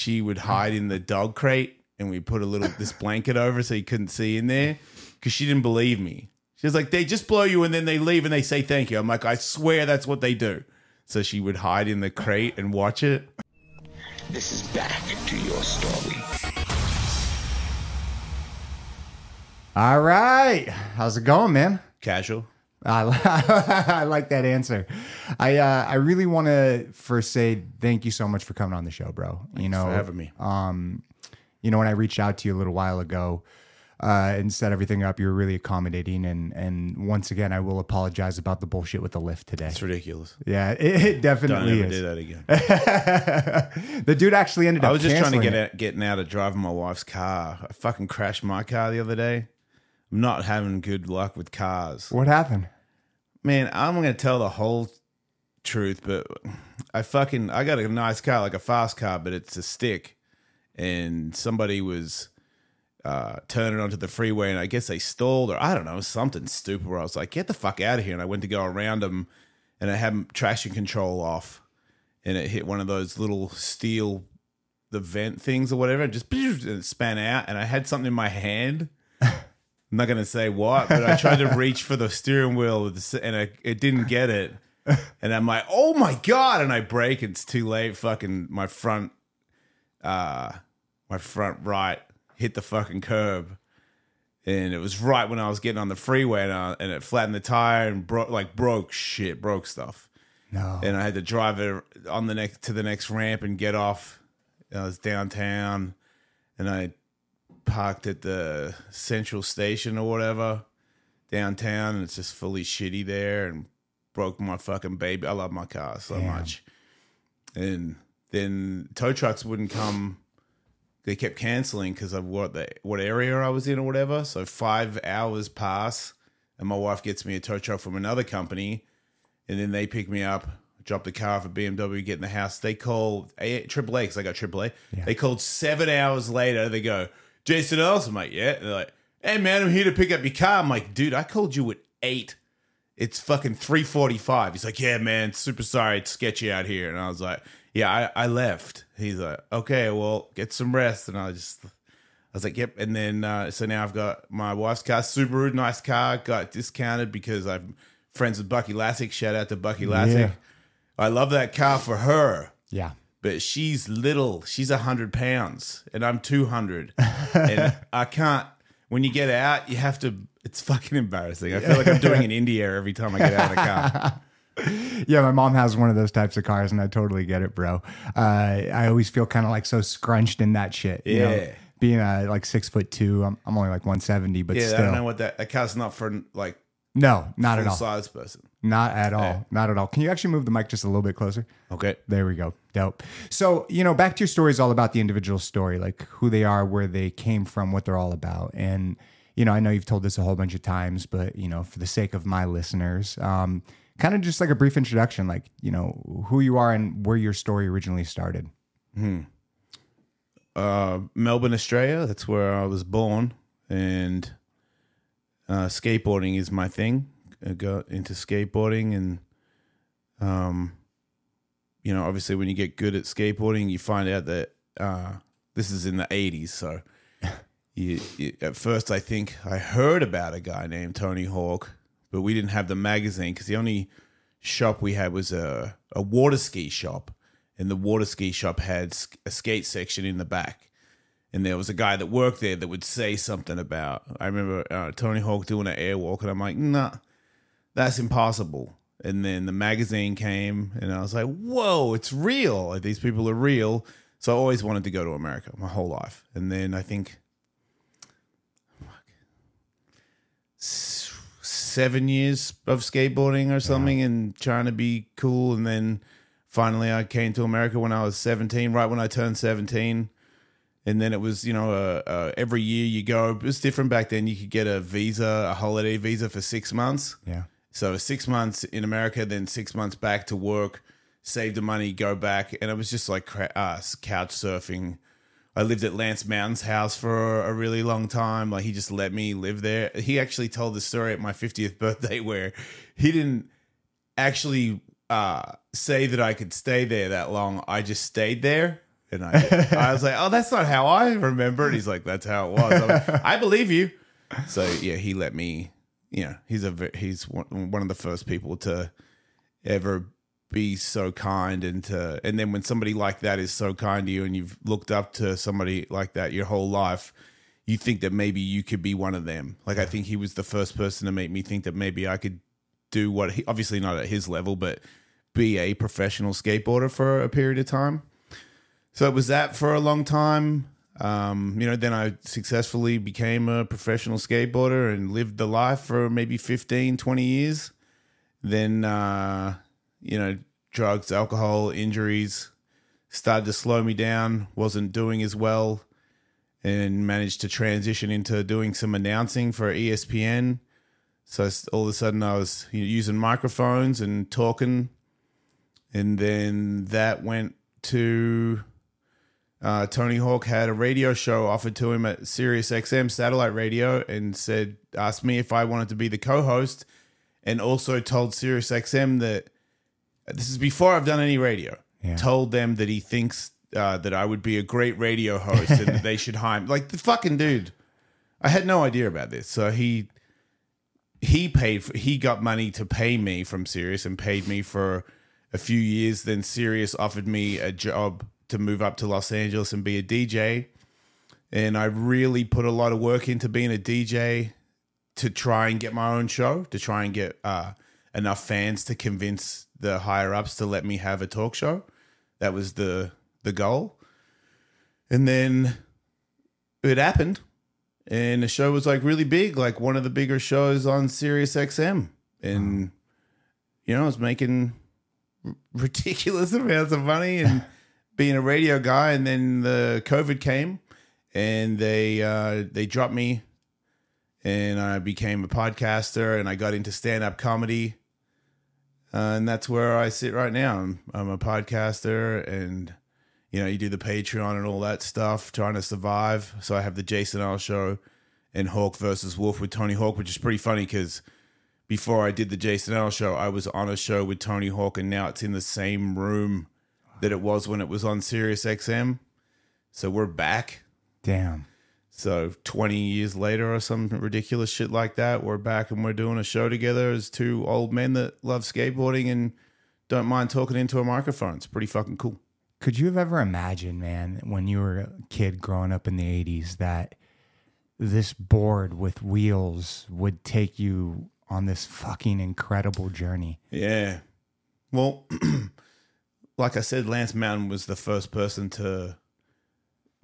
she would hide in the dog crate, and we put a little this blanket over so you couldn't see in there because she didn't believe me. She was like, they just blow you and then they leave and they say thank you. I'm like, I swear that's what they do. So she would hide in the crate and watch it. This is back to your story. All right. How's it going, man? Casual. I, I like that answer. I uh, I really want to first say thank you so much for coming on the show, bro. you know, for having me. Um, you know, when I reached out to you a little while ago uh, and set everything up, you were really accommodating. And and once again, I will apologize about the bullshit with the lift today. It's ridiculous. Yeah, it, it Don't definitely ever is. do that again. the dude actually ended up. I was just trying to get it. out, getting out of driving my wife's car. I fucking crashed my car the other day. I'm not having good luck with cars. What happened? Man, I'm gonna tell the whole truth, but I fucking I got a nice car, like a fast car, but it's a stick, and somebody was uh, turning onto the freeway, and I guess they stalled, or I don't know, something stupid. Where I was like, "Get the fuck out of here!" And I went to go around them, and I had traction control off, and it hit one of those little steel the vent things or whatever, and just and it span out, and I had something in my hand. I'm not gonna say what, but I tried to reach for the steering wheel with the, s- and I, it didn't get it. And I'm like, oh my god! And I brake. It's too late. Fucking my front, uh, my front right hit the fucking curb, and it was right when I was getting on the freeway, and, I, and it flattened the tire and broke like broke shit, broke stuff. No. And I had to drive it on the next to the next ramp and get off. I was downtown, and I parked at the central station or whatever downtown and it's just fully shitty there and broke my fucking baby. I love my car so Damn. much. And then tow trucks wouldn't come. They kept canceling because of what the what area I was in or whatever. So five hours pass, and my wife gets me a tow truck from another company, and then they pick me up, drop the car off at BMW, get in the house. They call A- AAA because I got AAA. They called seven hours later. They go, Jason Ellis. I'm like, yeah. They're like, hey man, I'm here to pick up your car. I'm like, dude, I called you at eight. It's fucking three forty five. He's like, yeah, man, super sorry, it's sketchy out here. And I was like, yeah, I, I left. He's like, okay, well, get some rest. And I just, I was like, yep. And then uh, so now I've got my wife's car, Subaru, nice car, got discounted because I'm friends with Bucky Lasek. Shout out to Bucky Lasek. Yeah. I love that car for her Yeah. But she's little. She's a hundred pounds, and I'm two hundred, and I can't. When you get out, you have to. It's fucking embarrassing. I feel like I'm doing an India every time I get out of the car. Yeah, my mom has one of those types of cars, and I totally get it, bro. Uh, I always feel kind of like so scrunched in that shit. you know? Yeah. being uh, like six foot two, I'm, I'm only like 170, but Yeah, I don't know what that. That car's not for like no, not at all, size person. not at all, not at all. Can you actually move the mic just a little bit closer? Okay. There we go. Dope. So, you know, back to your story is all about the individual story, like who they are, where they came from, what they're all about. And, you know, I know you've told this a whole bunch of times, but, you know, for the sake of my listeners, um, kind of just like a brief introduction, like, you know, who you are and where your story originally started. uh, Melbourne, Australia. That's where I was born, and uh, skateboarding is my thing. I got into skateboarding, and um, you know, obviously, when you get good at skateboarding, you find out that uh, this is in the '80s. So, you, you, at first, I think I heard about a guy named Tony Hawk, but we didn't have the magazine because the only shop we had was a a water ski shop and the water ski shop had a skate section in the back. And there was a guy that worked there that would say something about. I remember uh, Tony Hawk doing an airwalk, and I'm like, nah, that's impossible. And then the magazine came, and I was like, whoa, it's real. Like, these people are real. So I always wanted to go to America my whole life. And then I think fuck, seven years of skateboarding or something and trying to be cool. And then finally I came to America when I was 17, right when I turned 17. And then it was, you know, uh, uh, every year you go. It was different back then. You could get a visa, a holiday visa for six months. Yeah. So six months in America, then six months back to work, save the money, go back, and it was just like uh, couch surfing. I lived at Lance Mountain's house for a really long time. Like he just let me live there. He actually told the story at my 50th birthday where he didn't actually uh, say that I could stay there that long. I just stayed there. And I, I was like, oh, that's not how I remember it. He's like, that's how it was. Like, I believe you. So yeah, he let me. You know, he's a he's one of the first people to ever be so kind and to and then when somebody like that is so kind to you and you've looked up to somebody like that your whole life you think that maybe you could be one of them like i think he was the first person to make me think that maybe i could do what he obviously not at his level but be a professional skateboarder for a period of time so it was that for a long time. Um, you know then i successfully became a professional skateboarder and lived the life for maybe 15 20 years. Then uh, you know drugs alcohol injuries started to slow me down wasn't doing as well and managed to transition into doing some announcing for espn so all of a sudden i was using microphones and talking. And then that went to uh, Tony Hawk had a radio show offered to him at Sirius XM satellite radio and said, asked me if I wanted to be the co host, and also told Sirius XM that this is before I've done any radio. Yeah. Told them that he thinks uh, that I would be a great radio host and that they should hire me. Like the fucking dude. I had no idea about this. So he he paid for he got money to pay me from Sirius and paid me for a few years. Then Sirius offered me a job to move up to Los Angeles and be a DJ. And I really put a lot of work into being a DJ to try and get my own show, to try and get uh, enough fans to convince the higher ups to let me have a talk show. That was the the goal. And then it happened and the show was like really big, like one of the bigger shows on Sirius XM. And you know, I was making ridiculous amounts of money and being a radio guy. And then the COVID came, and they uh, they dropped me, and I became a podcaster, and I got into stand up comedy. Uh, and that's where I sit right now. I'm, I'm a podcaster, and you know, you do the Patreon and all that stuff, trying to survive. So I have the Jason Ellis show and Hawk versus Wolf with Tony Hawk, which is pretty funny because before I did the Jason Ellis show, I was on a show with Tony Hawk, and now it's in the same room that it was when it was on Sirius XM. So we're back. Damn. So 20 years later or some ridiculous shit like that, we're back and we're doing a show together as two old men that love skateboarding and don't mind talking into a microphone. It's pretty fucking cool. Could you have ever imagined, man, when you were a kid growing up in the 80s, that this board with wheels would take you on this fucking incredible journey? Yeah. Well, like I said, Lance Mountain was the first person to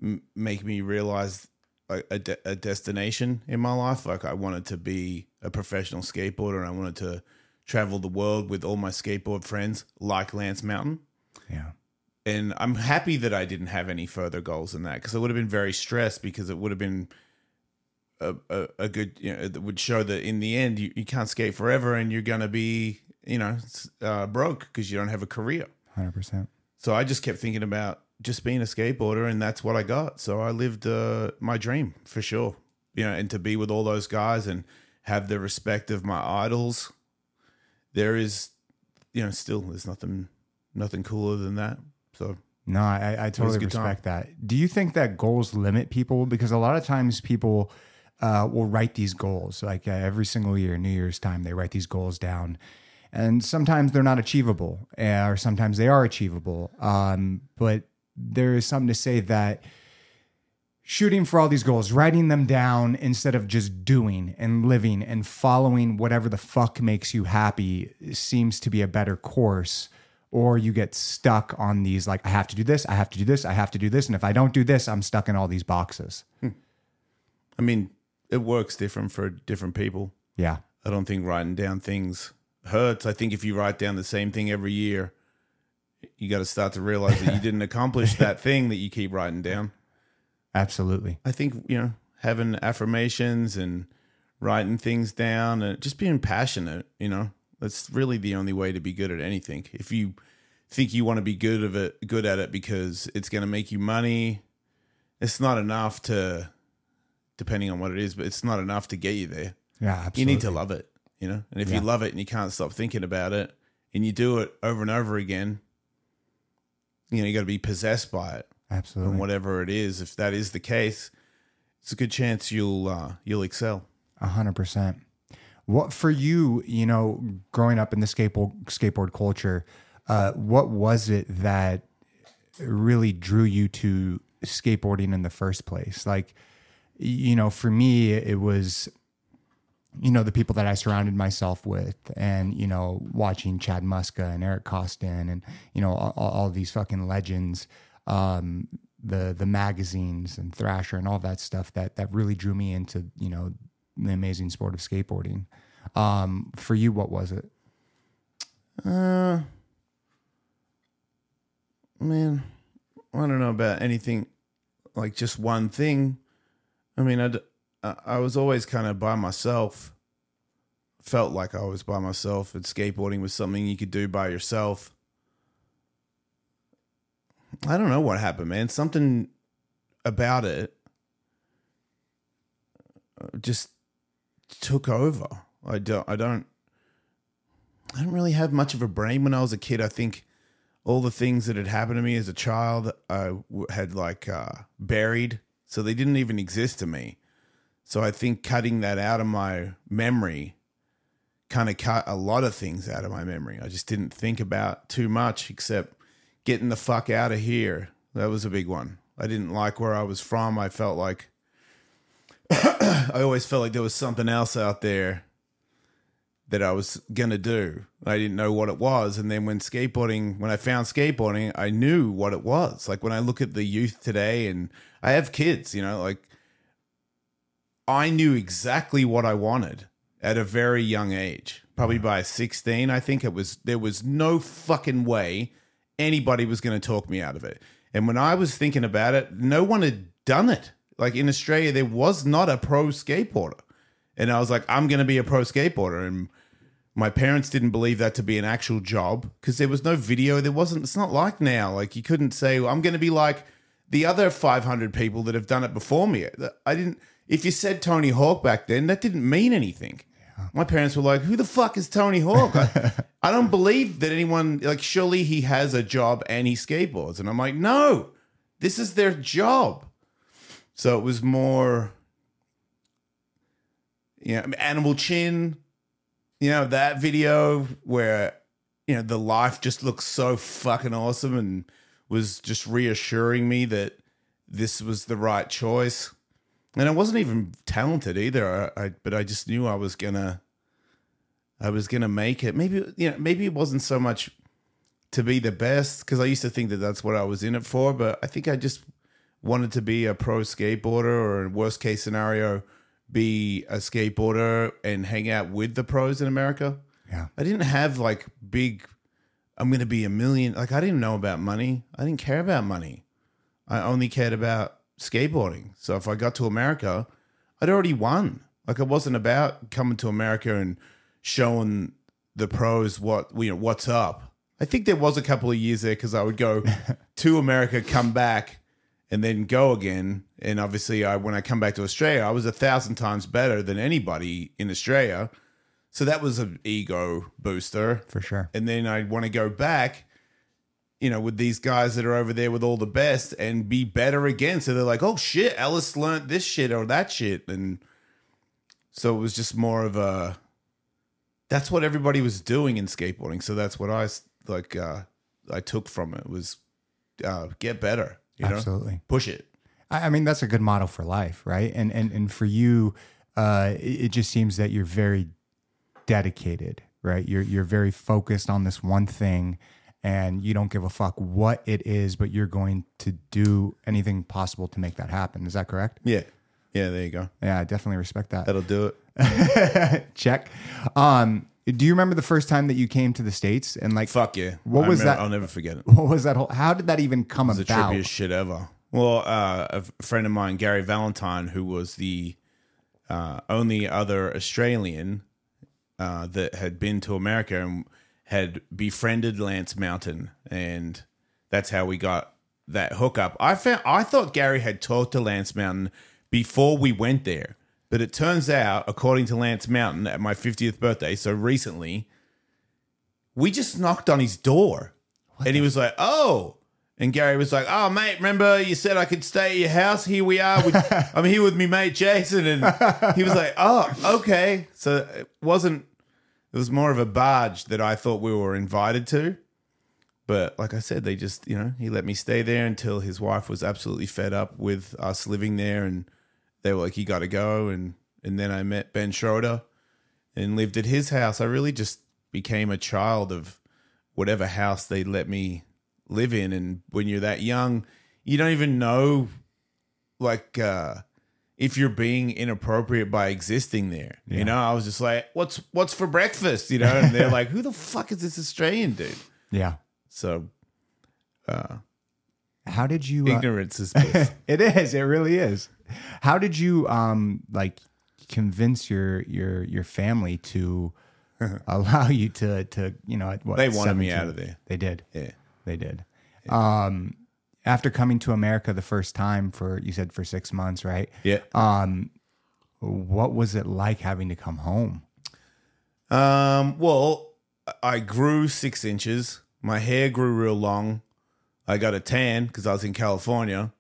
m- make me realize a, a, de- a destination in my life. Like I wanted to be a professional skateboarder and I wanted to travel the world with all my skateboard friends like Lance Mountain. Yeah. And I'm happy that I didn't have any further goals than that because I would have been very stressed because it would have been a, a, a good, you know, it would show that in the end you, you can't skate forever and you're going to be, you know, uh, broke because you don't have a career. 100%. So I just kept thinking about just being a skateboarder, and that's what I got. So I lived uh, my dream for sure, you know, and to be with all those guys and have the respect of my idols. There is, you know, still there's nothing, nothing cooler than that. So No, I, I totally good time. respect that. Do you think that goals limit people? Because a lot of times people uh, will write these goals, like uh, every single year, New Year's time, they write these goals down. And sometimes they're not achievable, uh, or sometimes they are achievable. Um, but there is something to say that shooting for all these goals, writing them down instead of just doing and living and following whatever the fuck makes you happy seems to be a better course. Or you get stuck on these, like, I have to do this, I have to do this, I have to do this. And if I don't do this, I'm stuck in all these boxes. I mean, it works different for different people. Yeah. I don't think writing down things hurts. I think if you write down the same thing every year, you got to start to realize that you didn't accomplish that thing that you keep writing down. Absolutely. I think you know having affirmations and writing things down and just being passionate. You know, that's really the only way to be good at anything. If you think you want to be good of it, good at it because it's going to make you money, it's not enough to. Depending on what it is, but it's not enough to get you there. Yeah. Absolutely. You need to love it, you know. And if Yeah. you love it and you can't stop thinking about it, and you do it over and over again, you know, you got to be possessed by it. Absolutely. and whatever it is. If that is the case, it's a good chance you'll uh, you'll excel. A hundred percent. What for you? You know, growing up in the skateboard skateboard culture, uh, what was it that really drew you to skateboarding in the first place? Like, you know, for me, it was, you know, the people that I surrounded myself with, and you know, watching Chad Muska and Eric Koston, and you know, all, all these fucking legends. Um, the the magazines and Thrasher and all that stuff that that really drew me into you know the amazing sport of skateboarding. Um, for you, what was it? Uh, man, I don't know about anything like just one thing. I mean, I I was always kind of by myself. Felt like I was by myself, and skateboarding was something you could do by yourself. I don't know what happened, man. Something about it uh, just took over. I don't. I don't. I didn't really have much of a brain when I was a kid. I think all the things that had happened to me as a child, I had like uh, buried, so they didn't even exist to me. So I think cutting that out of my memory kind of cut a lot of things out of my memory. I just didn't think about too much except getting the fuck out of here. That was a big one. I didn't like where I was from. I felt like I always felt like there was something else out there that I was gonna do. I didn't know what it was, and then when skateboarding, when I found skateboarding, I knew what it was. Like when I look at the youth today, and I have kids, you know, like I knew exactly what I wanted at a very young age. Probably by sixteen, I think it was. There was no fucking way anybody was going to talk me out of it. And when I was thinking about it, no one had done it. Like in Australia, there was not a pro skateboarder. And I was like, I'm going to be a pro skateboarder. And my parents didn't believe that to be an actual job because there was no video. There wasn't, it's not like now. Like you couldn't say, well, I'm going to be like the other 500 people that have done it before me. I didn't, if you said Tony Hawk back then, that didn't mean anything. My parents were like, "Who the fuck is Tony Hawk?" I, I don't believe that anyone like. Surely he has a job and he skateboards, and I'm like, "No, this is their job." So it was more, you know, Animal Chin, you know, that video where you know the life just looks so fucking awesome and was just reassuring me that this was the right choice and I wasn't even talented either. I, I, but I just knew I was gonna, I was gonna make it. Maybe you know, maybe it wasn't so much to be the best because I used to think that that's what I was in it for. But I think I just wanted to be a pro skateboarder, or in worst case scenario, be a skateboarder and hang out with the pros in America. Yeah. I didn't have like big. I'm gonna be a million. Like I didn't know about money. I didn't care about money. I only cared about skateboarding. So if I got to America, I'd already won. Like it wasn't about coming to America and showing the pros what you know what's up. I think there was a couple of years there because I would go to America, come back, and then go again. And obviously, I when I come back to Australia, I was a thousand times better than anybody in Australia. So that was an ego booster For sure. and then I want to go back, you know, with these guys that are over there with all the best and be better again. So they're like, oh shit, Ellis learned this shit or that shit. And so it was just more of a, that's what everybody was doing in skateboarding. So that's what I like, uh, I took from it was uh, get better, you know, Absolutely. push it. I I mean, that's a good model for life, right? And and and for you, uh, it, it just seems that you're very dedicated, right? You're you're very focused on this one thing, and you don't give a fuck what it is, but you're going to do anything possible to make that happen. Is that correct? Yeah. Yeah. There you go. Yeah, I definitely respect that. That'll do it. Check. Um, do you remember the first time that you came to the states and like Fuck yeah. What I was remember- that? I'll never forget it. what was that whole? How did that even come about? the about? trippiest shit ever. Well, uh, a friend of mine, Gary Valentine, who was the uh, only other Australian uh, that had been to America and had befriended Lance Mountain, and that's how we got that hookup. I found I thought Gary had talked to Lance Mountain before we went there, but it turns out, according to Lance Mountain, at my fiftieth birthday, so recently, we just knocked on his door, and he was like, "Oh." And Gary was like, "Oh, mate, remember you said I could stay at your house? Here we are. With, I'm here with me mate Jason." And he was like, "Oh, okay." So it wasn't. It was more of a barge that I thought we were invited to. But like I said, they just, you know, he let me stay there until his wife was absolutely fed up with us living there, and they were like, "You got to go." And and then I met Ben Schroeder and lived at his house. I really just became a child of whatever house they let me live in. And when you're that young, you don't even know, like, uh, if you're being inappropriate by existing there. You know, I was just like, "What's what's for breakfast?" You know, and they're like, "Who the fuck is this Australian dude?" Yeah. So How did you? Uh, ignorance is bliss. it is. It really is. How did you um like convince your your your family to allow you to to you know at what They wanted me 17? out of there. They did. yeah. They did. Um, after coming to America the first time for you said for six months, right? Yeah. What was it like having to come home? Um, well, I grew six inches. My hair grew real long. I got a tan because I was in California.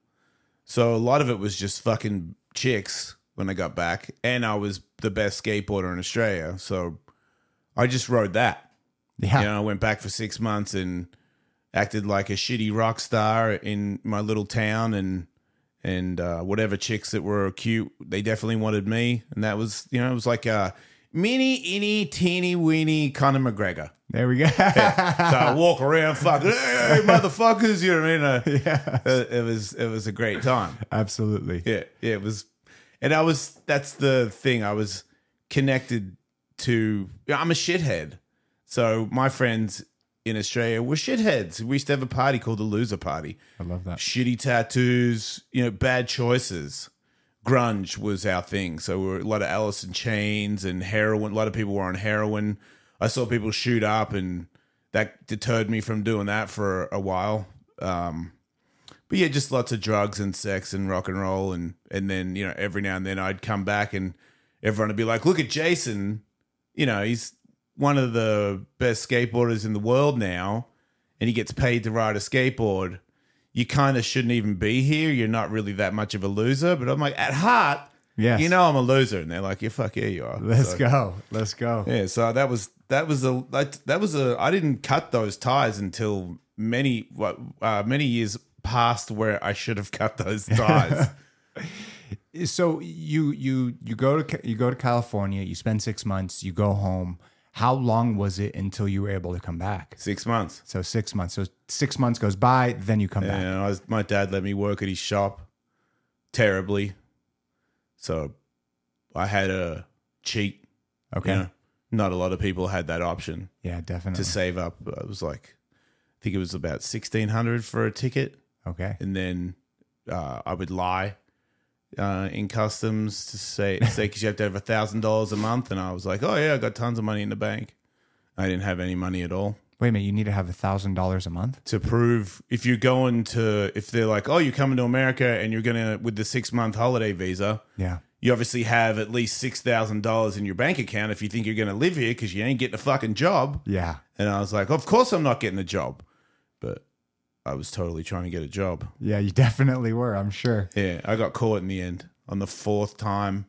So a lot of it was just fucking chicks when I got back. And I was the best skateboarder in Australia. So I just rode that. Yeah. You know, I went back for six months and acted like a shitty rock star in my little town and and uh, whatever chicks that were cute, they definitely wanted me. And that was, you know, it was like a mini, inny, teeny, weeny Conor McGregor. There we go. So I walk around, fuck, hey, motherfuckers, you know what I mean? Uh, it, it was it was a great time. Absolutely. Yeah, yeah, it was, and I was. That's the thing. I was connected to. yeah, I'm a shithead, so my friends in Australia were shitheads. We used to have a party called the Loser Party. I love that. Shitty tattoos, you know, bad choices. Grunge was our thing, so we were a lot of Alice in Chains and heroin. A lot of people were on heroin. I saw people shoot up, and that deterred me from doing that for a while. Um, but yeah, just lots of drugs and sex and rock and roll, and and then you know every now and then I'd come back and everyone would be like, "Look at Jason, you know he's one of the best skateboarders in the world now, and he gets paid to ride a skateboard. You kind of shouldn't even be here. You're not really that much of a loser." But I'm like, at heart, Yes. you know I'm a loser, and they're like, "Yeah, fuck yeah, you are." Let's So- go. Let's go. yeah, so that was that was a that, that was a I didn't cut those ties until many what uh, many years past where I should have cut those ties. So you you you go to you go to California. You spend six months. You go home. How long was it until you were able to come back? Six months. So six months. So six months goes by, then you come back. And was, my dad let me work at his shop terribly. So I had a cheat. Okay. You know? Not a lot of people had that option Yeah, definitely. to save up. It was like, I think it was about 1600 for a ticket. okay. and then uh, I would lie uh, in customs to say say because you have to have a thousand dollars a month, and I was like, oh yeah, I got tons of money in the bank. I didn't have any money at all Wait a minute. You need to have a thousand dollars a month. to prove if you're going to if they're like, oh, you're coming to America and you're gonna with the six month holiday visa. Yeah. You obviously have at least six thousand dollars in your bank account if you think you're going to live here because you ain't getting a fucking job. Yeah. And I was like, of course I'm not getting a job, but I was totally trying to get a job. Yeah. You definitely were. I'm sure. Yeah, I got caught in the end. On the fourth time,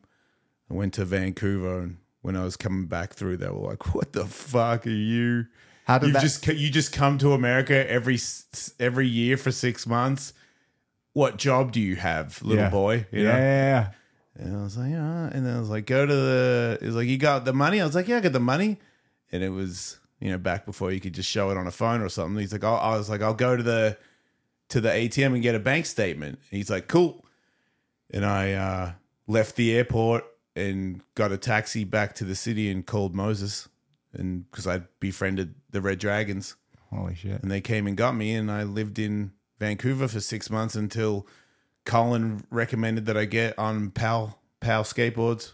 I went to Vancouver, and when I was coming back through, they were like, "What the fuck are you? How did You that? just you just come to America every every year for six months? What job do you have, little yeah. boy? You yeah, know? yeah, yeah. And I was like, yeah. And then I was like, go to the. It was like, you got the money? I was like, yeah, I got the money. And it was, you know, back before you could just show it on a phone or something. He's like, oh, I was like, I'll go to the to the ATM and get a bank statement. And he's like, cool. And I uh, left the airport and got a taxi back to the city and called Moses, and because I befriended the Red Dragons Holy shit. and they came and got me and I lived in Vancouver for six months until Colin recommended that I get on Powell Powell skateboards.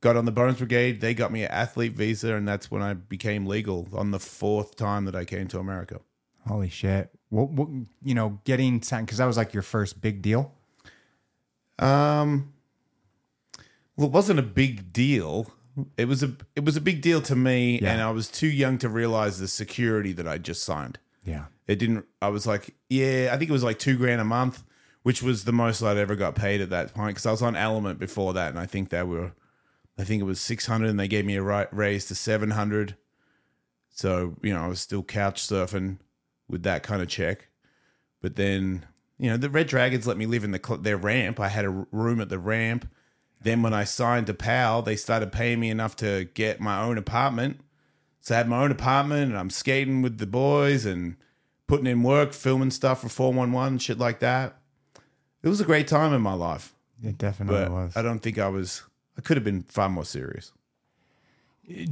Got on the Bones Brigade. They got me an athlete visa, and that's when I became legal on the fourth time that I came to America. Holy shit. What, what you know, getting signed because that was like your first big deal. Um, well, it wasn't a big deal. It was a it was a big deal to me, Yeah. and I was too young to realize the security that I just signed. Yeah. It didn't. I was like, yeah, I think it was like two grand a month, which was the most I'd ever got paid at that point because I was on Element before that, and I think they were, I think it was six hundred, and they gave me a raise to seven hundred. So you know, I was still couch surfing with that kind of check, but then you know, the Red Dragons let me live in the cl- their ramp. I had a r- room at the ramp. Then when I signed to Powell, they started paying me enough to get my own apartment. So I had my own apartment and I'm skating with the boys and putting in work, filming stuff for 411, shit like that. It was a great time in my life. It definitely But was. I don't think I was, I could have been far more serious.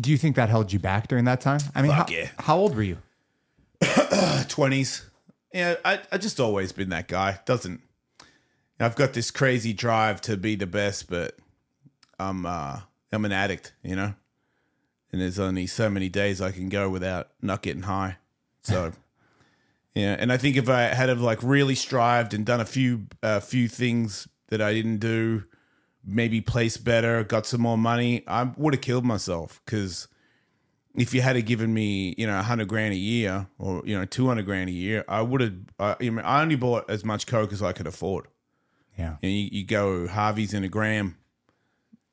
Do you think that held you back during that time? I mean, how, yeah. how old were you? 20s. Yeah, I, I just always been that guy. Doesn't, I've got this crazy drive to be the best, but I'm, uh, I'm an addict, you know? And there's only so many days I can go without not getting high. So, yeah. And I think if I had have like really strived and done a few, a few things that I didn't do, maybe placed better, got some more money, I would have killed myself because if you had given me, you know, a hundred grand a year or you know, two hundred grand a year, I would have. Uh, I, mean, I only bought as much coke as I could afford. Yeah. Know, you, you go Harvey's in a gram.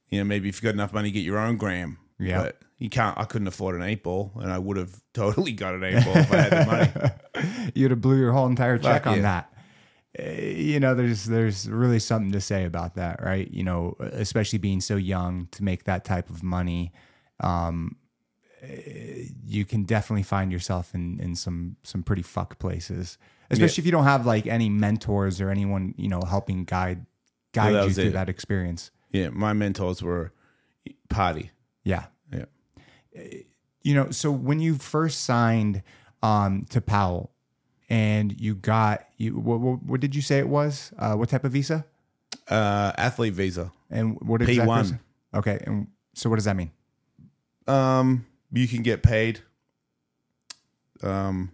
You know, maybe if you got enough money, get your own gram. Yeah. but you can't. I couldn't afford an eight ball, and I would have totally got an eight ball if I had the money. You'd have blew your whole entire check on yeah. that. Uh, You know, there's there's really something to say about that, right? You know, especially being so young to make that type of money, um, eh, you can definitely find yourself in in some some pretty fuck places, especially if you don't have like any mentors or anyone you know helping guide guide that you through it. that experience. Yeah, my mentors were party. Yeah, Yeah, you know, so when you first signed um, to Powell and you got you, what, what, what did you say it was? Uh, what type of visa? uh, athlete visa. And what exactly? P1. is it? Okay, and so what does that mean? Um, you can get paid. Um,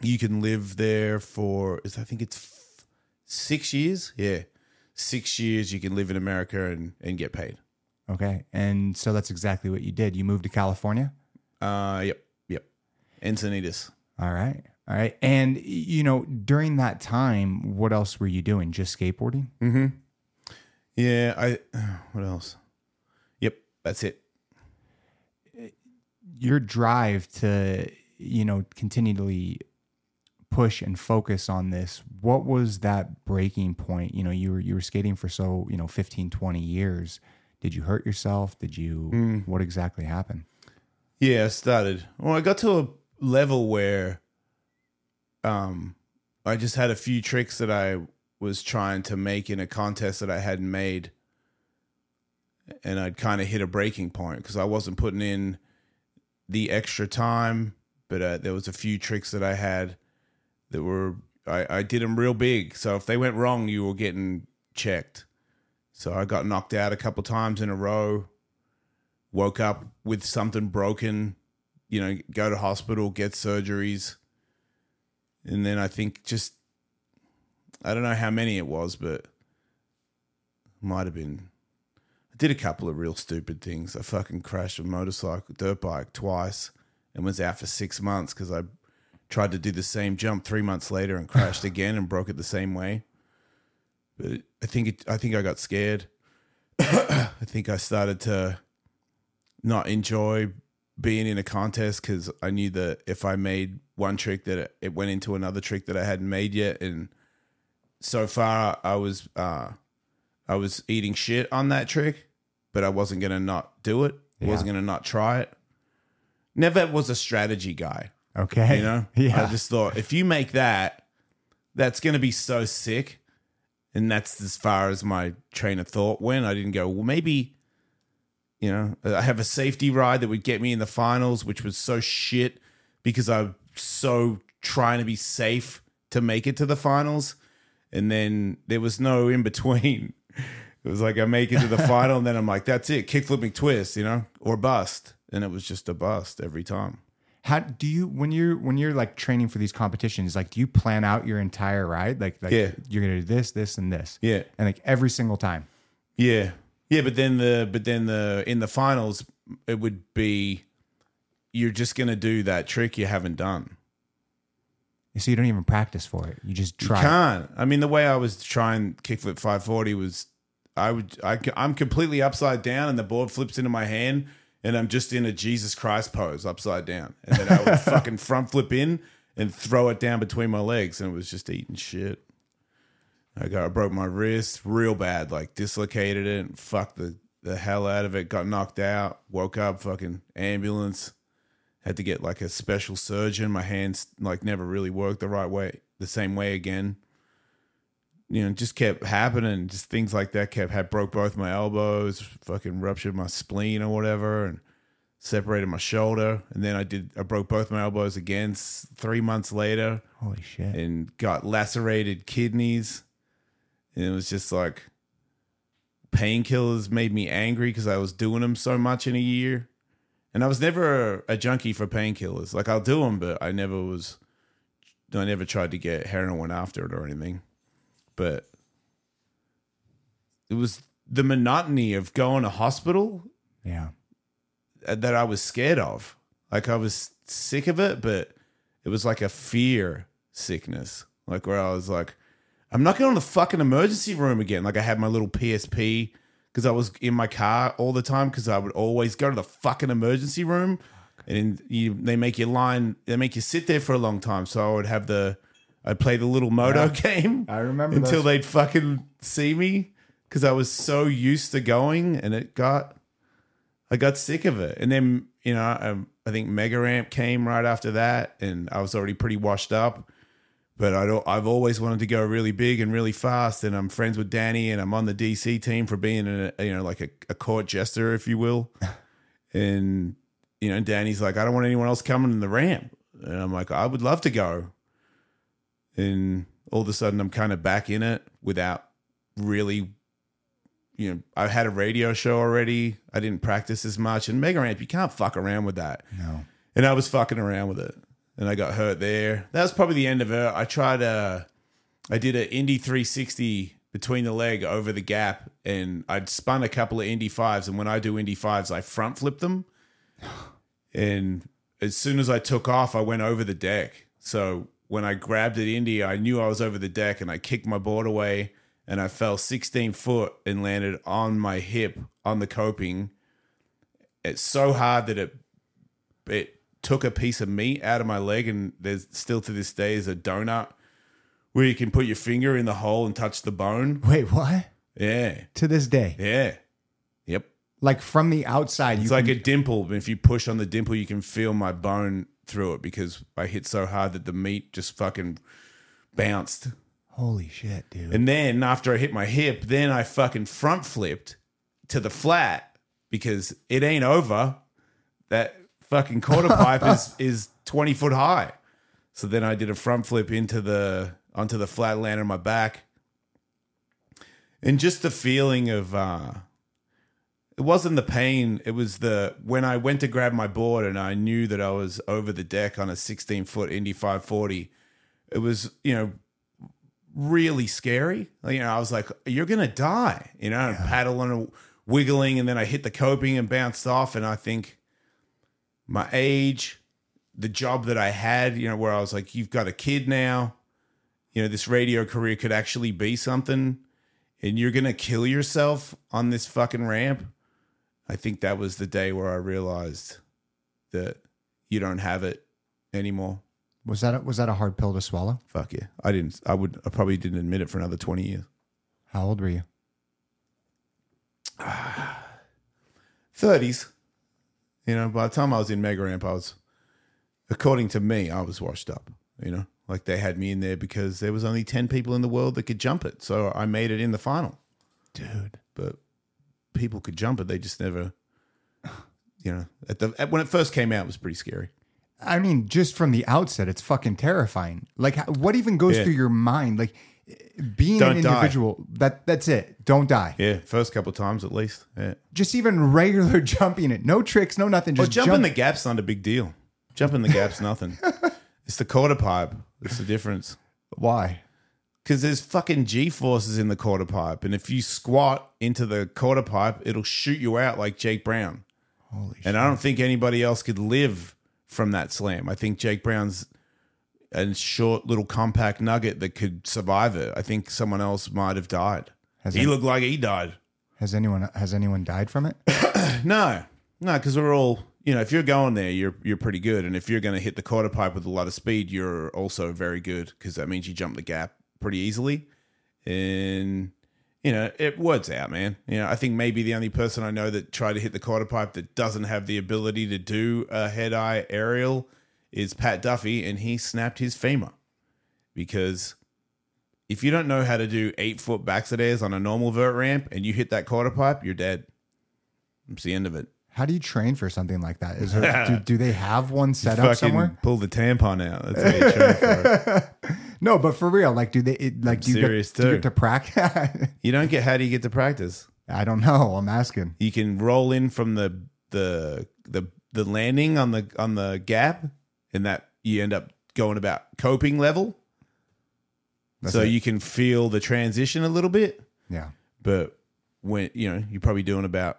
you can live there for is I think it's f- six years. Yeah, six years. You can live in America and and get paid. Okay, and so that's exactly what you did. You moved to California. Uh, yep, yep. Encinitas. All right, all right, and you know during that time, what else were you doing? Just skateboarding? Mhm. Yeah, I. What else? Yep, that's it. your drive to you know continually push and focus on this what was that breaking point you know you were you were skating for so you know 15 20 years did you hurt yourself did you what exactly happened Yeah, I started. Well, I got to a level where um I just had a few tricks that I was trying to make in a contest that I hadn't made. And I'd kind of hit a breaking point because I wasn't putting in the extra time, but uh, there was a few tricks that I had that were I, I did them real big. So if they went wrong, you were getting checked. So I got knocked out a couple times in a row woke up with something broken, you know, go to hospital, get surgeries. And then I think just, I don't know how many it was, but might have been. I did a couple of real stupid things. I fucking crashed a motorcycle, dirt bike twice and was out for six months because I tried to do the same jump three months later and crashed again and broke it the same way. But I think it, I think I got scared. I think I started to not enjoy being in a contest because I knew that if I made one trick that it, went into another trick that I hadn't made yet, and so far I was uh, I was eating shit on that trick, but I wasn't gonna not do it. Yeah. wasn't gonna not try it. Never was a strategy guy. okay You know, yeah I just thought if you make that, that's gonna be so sick, and that's as far as my train of thought went. I didn't go well, maybe you know, I have a safety ride that would get me in the finals, which was so shit because I'm so trying to be safe to make it to the finals. And then there was no in between. It was like I make it to the final, and then I'm like, that's it, kick flipping twist, you know, or bust. And it was just a bust every time. how do you when you're when you're like training for these competitions like do you plan out your entire ride like like Yeah. you're gonna do this this and this Yeah. and like every single time Yeah. Yeah, but then the but then the in the finals it would be you're just gonna do that trick you haven't done. So you don't even practice for it. You just You try. can't. I mean, the way I was trying kickflip 540 was, I would, I, I'm completely upside down, and the board flips into my hand, and I'm just in a Jesus Christ pose, upside down, and then I would fucking front flip in and throw it down between my legs, and it was just eating shit. I got, I broke my wrist real bad, like dislocated it, and fucked the the hell out of it. Got knocked out. Woke up, fucking ambulance had to get like a special surgeon. My hands like never really worked the right way, the same way again. You know, just kept happening. Just things like that kept had broke both my elbows, fucking ruptured my spleen or whatever, and separated my shoulder. And then I did I broke both my elbows again three months later, Holy shit. and got lacerated kidneys. And it was just like painkillers made me angry because I was doing them so much in a year. And I was never a, a junkie for painkillers. Like I'll do them, but I never was. I never tried to get heroin after it or anything. But it was the monotony of going to hospital yeah. that I was scared of. Like I was sick of it, but it was like a fear sickness. Like where I was like, I'm not going to the fucking emergency room again. Like I had my little PSP because I was in my car all the time because I would always go to the fucking emergency room, and you they make you line, they make you sit there for a long time. So I would have the, I'd play the little moto game. I remember until those. they'd fucking see me because I was so used to going, and it got I got sick of it. And then, you know, um, I think Mega Ramp came right after that, and I was already pretty washed up. But I don't, I've always wanted to go really big and really fast. And I'm friends with Danny, and I'm on the DC team for being, a, you know, like a, a court jester, if you will. and, you know, Danny's like, I don't want anyone else coming in the ramp. And I'm like, I would love to go. And all of a sudden, I'm kind of back in it without really you know, I had a radio show already. I didn't practice as much. And Mega Ramp, you can't fuck around with that. No. And I was fucking around with it. And I got hurt there. That was probably the end of it. I tried a, I did an Indy 360 between the leg over the gap. And I'd spun a couple of Indy 5s. And when I do Indy 5s, I front flip them. And as soon as I took off, I went over the deck. So when I grabbed at Indy, I knew I was over the deck and I kicked my board away and I fell 16 foot and landed on my hip on the coping. It's so hard that it it took a piece of meat out of my leg, and there's still to this day is a donut where you can put your finger in the hole and touch the bone. Wait, what? Yeah, To this day. yeah, yep. Like from the outside, you It's like a dimple. If you push on the dimple, you can feel my bone through it because I hit so hard that the meat just fucking bounced. Holy shit, dude. And then after I hit my hip, then I fucking front flipped to the flat because it ain't over. That fucking quarter pipe is is twenty foot high. So then I did a front flip into the onto the flat, land on my back, and just the feeling of uh, it wasn't the pain. It was the when I went to grab my board and I knew that I was over the deck on a sixteen foot Indy five forty. It was you know really scary. You know, I was like, "You're gonna die," you know, and paddling and wiggling, and then I hit the coping and bounced off. And I think my age, the job that I had, you know, where I was like, "You've got a kid now," you know, this radio career could actually be something, and you're gonna kill yourself on this fucking ramp. I think that was the day where I realized that you don't have it anymore. was that a, was that a hard pill to swallow? Fuck yeah. I didn't I would I probably didn't admit it for another 20 years. How old were you? 30s. You know, by the time I was in Mega Ramp, I was according to me, I was washed up, you know. Like they had me in there because there was only 10 people in the world that could jump it. So I made it in the final. Dude. But people could jump it, they just never you know, at the at, when it first came out it was pretty scary. I mean, just from the outset, it's fucking terrifying. Like, what even goes Yeah. through your mind? Like, being Don't an die. individual, that that's it. Don't die. Yeah, first couple times at least. Yeah. Just even regular jumping it. No tricks, no nothing. Well, Just jumping jump. the gap's not a big deal. Jumping the gap's nothing. It's the quarter pipe. That's the difference. Why? Because there's fucking G forces in the quarter pipe, and if you squat into the quarter pipe, it'll shoot you out like Jake Brown. Holy shit. And I don't think anybody else could live from that slam. I think Jake Brown's a short little compact nugget that could survive it. I think someone else might have died. Has he it- looked like he died. Has anyone has anyone died from it? No, no, because we're all you know. If you're going there, you're you're pretty good, and if you're going to hit the quarter pipe with a lot of speed, you're also very good because that means you jump the gap pretty easily, and you know it works out, man. You know, I think maybe the only person I know that tried to hit the quarter pipe that doesn't have the ability to do a head eye aerial is Pat Duffy, and he snapped his femur because if you don't know how to do eight foot backside airs on a normal vert ramp and you hit that quarter pipe, you're dead. It's the end of it. How do you train for something like that? Is there, do, do they have one set up somewhere? pull the tampon out. That's how you. No, but for real, like, do they it, like do you, get, do you get to practice? You don't get how do you get to practice? I don't know. I'm asking. You can roll in from the the the the landing on the on the gap, and that you end up going about coping level. so it. you can feel the transition a little bit, Yeah. but when you know you're probably doing about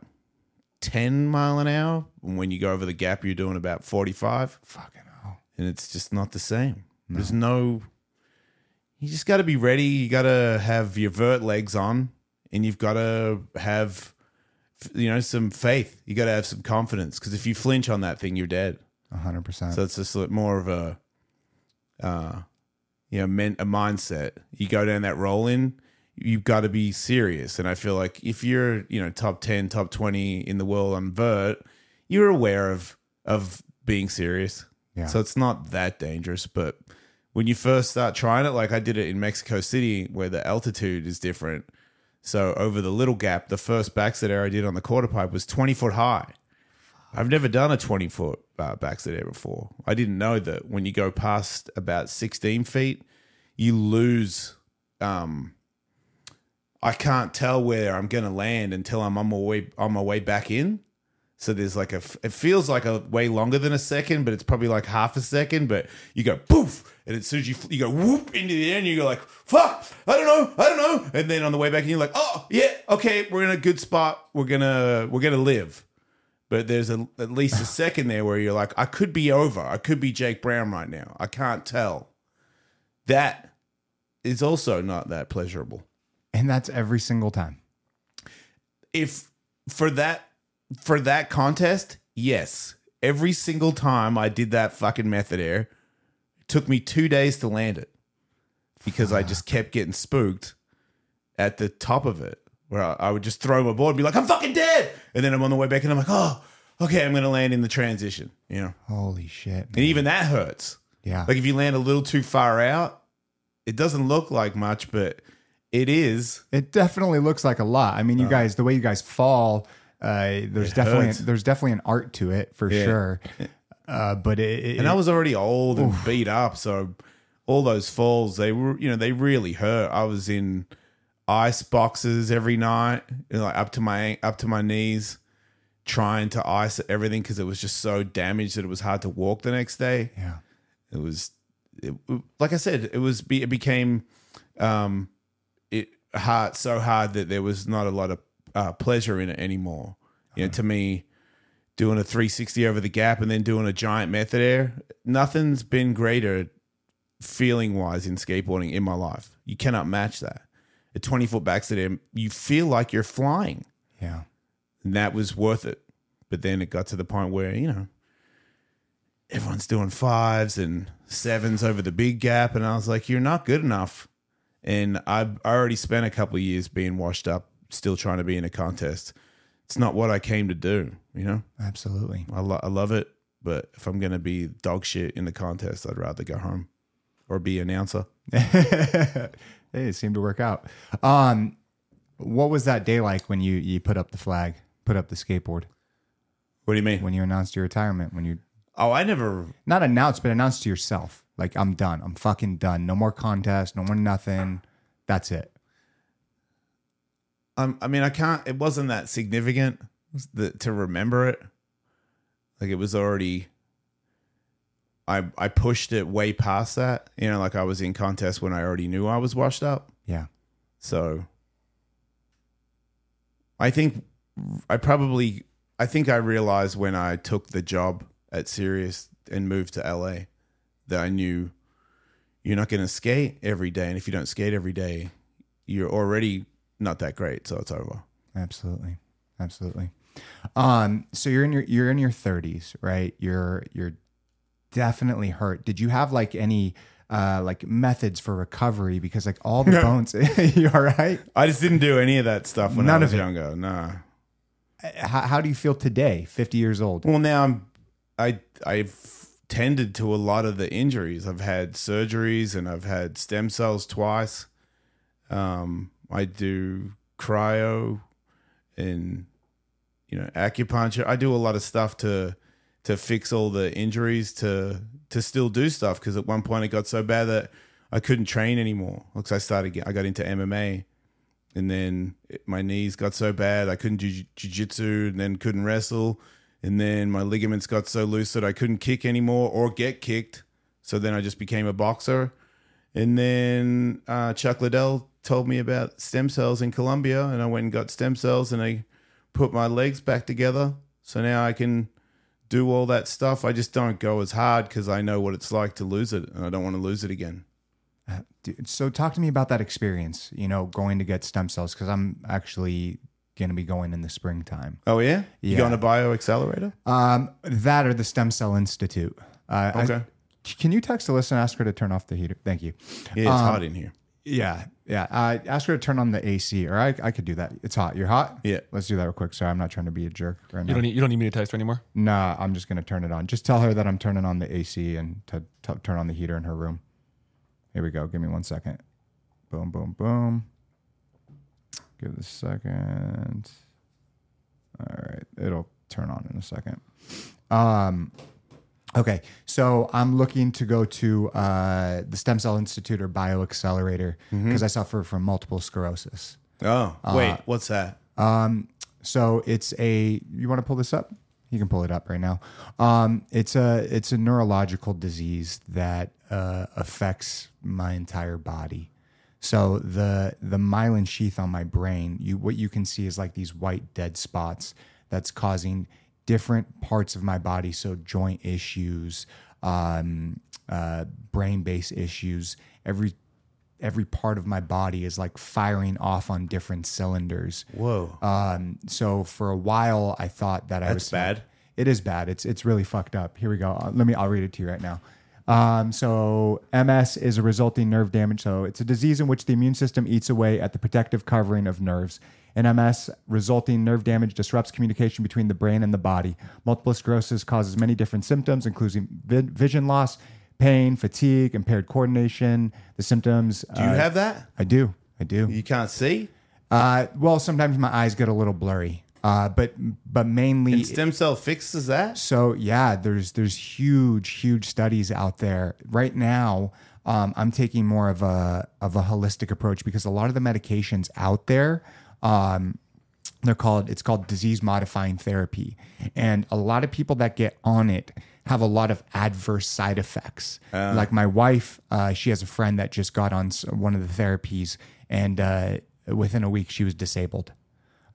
ten mile an hour. And when you go over the gap, you're doing about forty five. Fucking hell. and it's just not the same. There's no. You just got to be ready. You got to have your vert legs on, and you've got to have, you know, some faith. You got to have some confidence because if you flinch on that thing, you're dead. Hundred percent. So it's just more of a, uh, you know, men, a mindset. You go down that roll in, you've got to be serious. And I feel like if you're, you know, top ten, top twenty in the world on vert, you're aware of of being serious. Yeah. So it's not that dangerous, but when you first start trying it, like I did it in Mexico City, where the altitude is different. So over the little gap, the first backside air I did on the quarter pipe was 20 foot high. I've never done a 20 foot uh, backside air before. I didn't know that when you go past about 16 feet, you lose. Um, I can't tell where I'm going to land until I'm on my way on my way back in. So there's like a, it feels like a way longer than a second, but it's probably like half a second. But you go poof, and as soon as you you go whoop into the air, and you go like fuck, I don't know, I don't know. And then on the way back, and you're like, oh yeah, okay, we're in a good spot. We're gonna we're gonna live. But there's a, at least a second there where you're like, I could be over. I could be Jake Brown right now. I can't tell. That is also not that pleasurable. and that's every single time. if for that for that contest, yes. Every single time I did that fucking method air, it took me two days to land it because I just kept getting spooked at the top of it, where I, I would just throw my board and be like, "I'm fucking dead," and then I'm on the way back and I'm like, "Oh, okay, I'm gonna land in the transition," you know, Holy shit. and even that hurts. Yeah. Like if you land a little too far out, it doesn't look like much, but it is. It definitely looks like a lot. I mean, you guys, the way you guys fall, uh, there's definitely hurts. there's definitely an art to it for Yeah. sure. Uh, but it, it, and I was already old and beat up, so all those falls they were you know they really hurt. I was in ice boxes every night, you know, like up to my up to my knees, trying to ice everything because it was just so damaged that it was hard to walk the next day. yeah, It was, it, like I said, it was it became um, it hard so hard that there was not a lot of uh, pleasure in it anymore. You know, to me, doing a 360 over the gap and then doing a giant method air, nothing's been greater feeling wise in skateboarding in my life. You cannot match that. A 20 foot backside air, you feel like you're flying, yeah, and that was worth it. But then it got to the point where you know everyone's doing fives and sevens over the big gap, and I was like, "You're not good enough." And I've already spent a couple of years being washed up, still trying to be in a contest. It's not what I came to do, you know. absolutely. I, lo- I love it, but if I'm gonna be dog shit in the contest, I'd rather go home or be announcer. hey, it seemed to work out. Um, what was that day like when you you put up the flag, put up the skateboard, What do you mean? when you announced your retirement? When you Oh, I never. not announced, but announced to yourself, like I'm done. I'm fucking done. No more contest. No more nothing. That's it. Um, I mean, I can't. It wasn't that significant that, to remember it. Like it was already. I I pushed it way past that. You know, like I was in contest when I already knew I was washed up. Yeah. So. I think I probably I think I realized when I took the job at Sirius and moved to LA that I knew you're not going to skate every day, and if you don't skate every day, you're already not that great. So it's over. Absolutely. Absolutely. Um, so you're in your you're in your 30s, right? You're you're definitely hurt. Did you have like any uh like methods for recovery because like all the bones you all right? I just didn't do any of that stuff when None I was of it. younger. Nah. How, how do you feel today, 50 years old? Well, now I'm I I've tended to a lot of the injuries. I've had surgeries and I've had stem cells twice. Um, I do cryo and you know acupuncture. I do a lot of stuff to to fix all the injuries to to still do stuff because at one point it got so bad that I couldn't train anymore. Because I started I got into MMA and then my knees got so bad I couldn't do jiu- jujitsu, and then couldn't wrestle, and then my ligaments got so loose that I couldn't kick anymore or get kicked. So then I just became a boxer, and then uh, Chuck Liddell told me about stem cells in Colombia, and I went and got stem cells, and I put my legs back together. So now I can do all that stuff. I just don't go as hard because I know what it's like to lose it, and I don't want to lose it again. Dude, so talk to me about that experience, you know, going to get stem cells because I'm actually going to be going in the springtime. Oh yeah, you Yeah. going to BioXcellerator? Um, that or the Stem Cell Institute. Uh, I- Okay. can you text Alyssa and ask her to turn off the heater? Thank you. Yeah, it's hot in here. Yeah, yeah. Uh, ask her to turn on the AC, or I, I could do that. It's hot. You're hot. Yeah. Let's do that real quick. Sorry, I'm not trying to be a jerk right You now. don't need you don't need me to text her anymore. Nah, I'm just gonna turn it on. Just tell her that I'm turning on the AC and to, to turn on the heater in her room. Here we go. Give me one second. Boom, boom, boom. Give it a second. All right, it'll turn on in a second. Um, okay, so I'm looking to go to uh, the Stem Cell Institute or BioXcellerator because I suffer from multiple sclerosis. Oh, wait, what's that? Um, so it's a. You want to pull this up? You can pull it up right now. Um, it's a it's a neurological disease that uh, affects my entire body. So the the myelin sheath on my brain, you what you can see is like these white dead spots that's causing different parts of my body. So joint issues, um, uh, brain based issues. Every every part of my body is like firing off on different cylinders. Whoa. Um, so for a while, I thought that I was bad. It is bad. It's it's really fucked up. Here we go. Uh, let me. I'll read it to you right now. Um, so MS is a resulting nerve damage. So it's a disease in which the immune system eats away at the protective covering of nerves. In MS, resulting nerve damage disrupts communication between the brain and the body. Multiple sclerosis causes many different symptoms, including vi- vision loss, pain, fatigue, impaired coordination. The symptoms. Do you have that? I do. I do. You can't see? Uh, well, sometimes my eyes get a little blurry, uh, but but mainly. And stem cell fixes that? so yeah, there's there's huge huge studies out there right now. Um, I'm taking more of a of a holistic approach because a lot of the medications out there. Um, they're called it's called disease modifying therapy. And a lot of people that get on it have a lot of adverse side effects. Like my wife uh, she has a friend that just got on one of the therapies and uh, within a week she was disabled.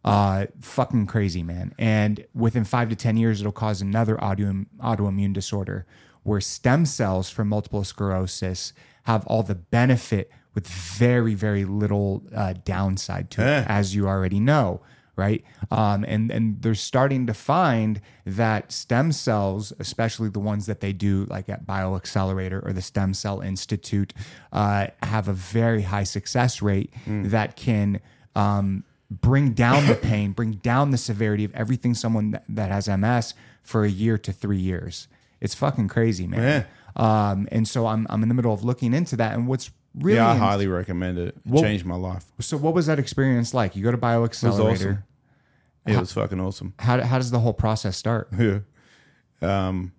Uh, fucking crazy, man. And within five to 10 years, it'll cause another auto, autoimmune disorder where stem cells from multiple sclerosis have all the benefit with very, very little uh, downside to it, as you already know. Right. Um, and, and they're starting to find that stem cells, especially the ones that they do like at BioXcellerator or the Stem Cell Institute, uh, have a very high success rate that can um, bring down the pain, bring down the severity of everything someone that, that has MS for a year to three years. It's fucking crazy, man. Um, and so I'm I'm in the middle of looking into that. And what's really Yeah, I highly recommend it. It changed my life. so what was that experience like? You go to BioXcellerator. awesome. It was fucking awesome. How how does the whole process start? Yeah. Um,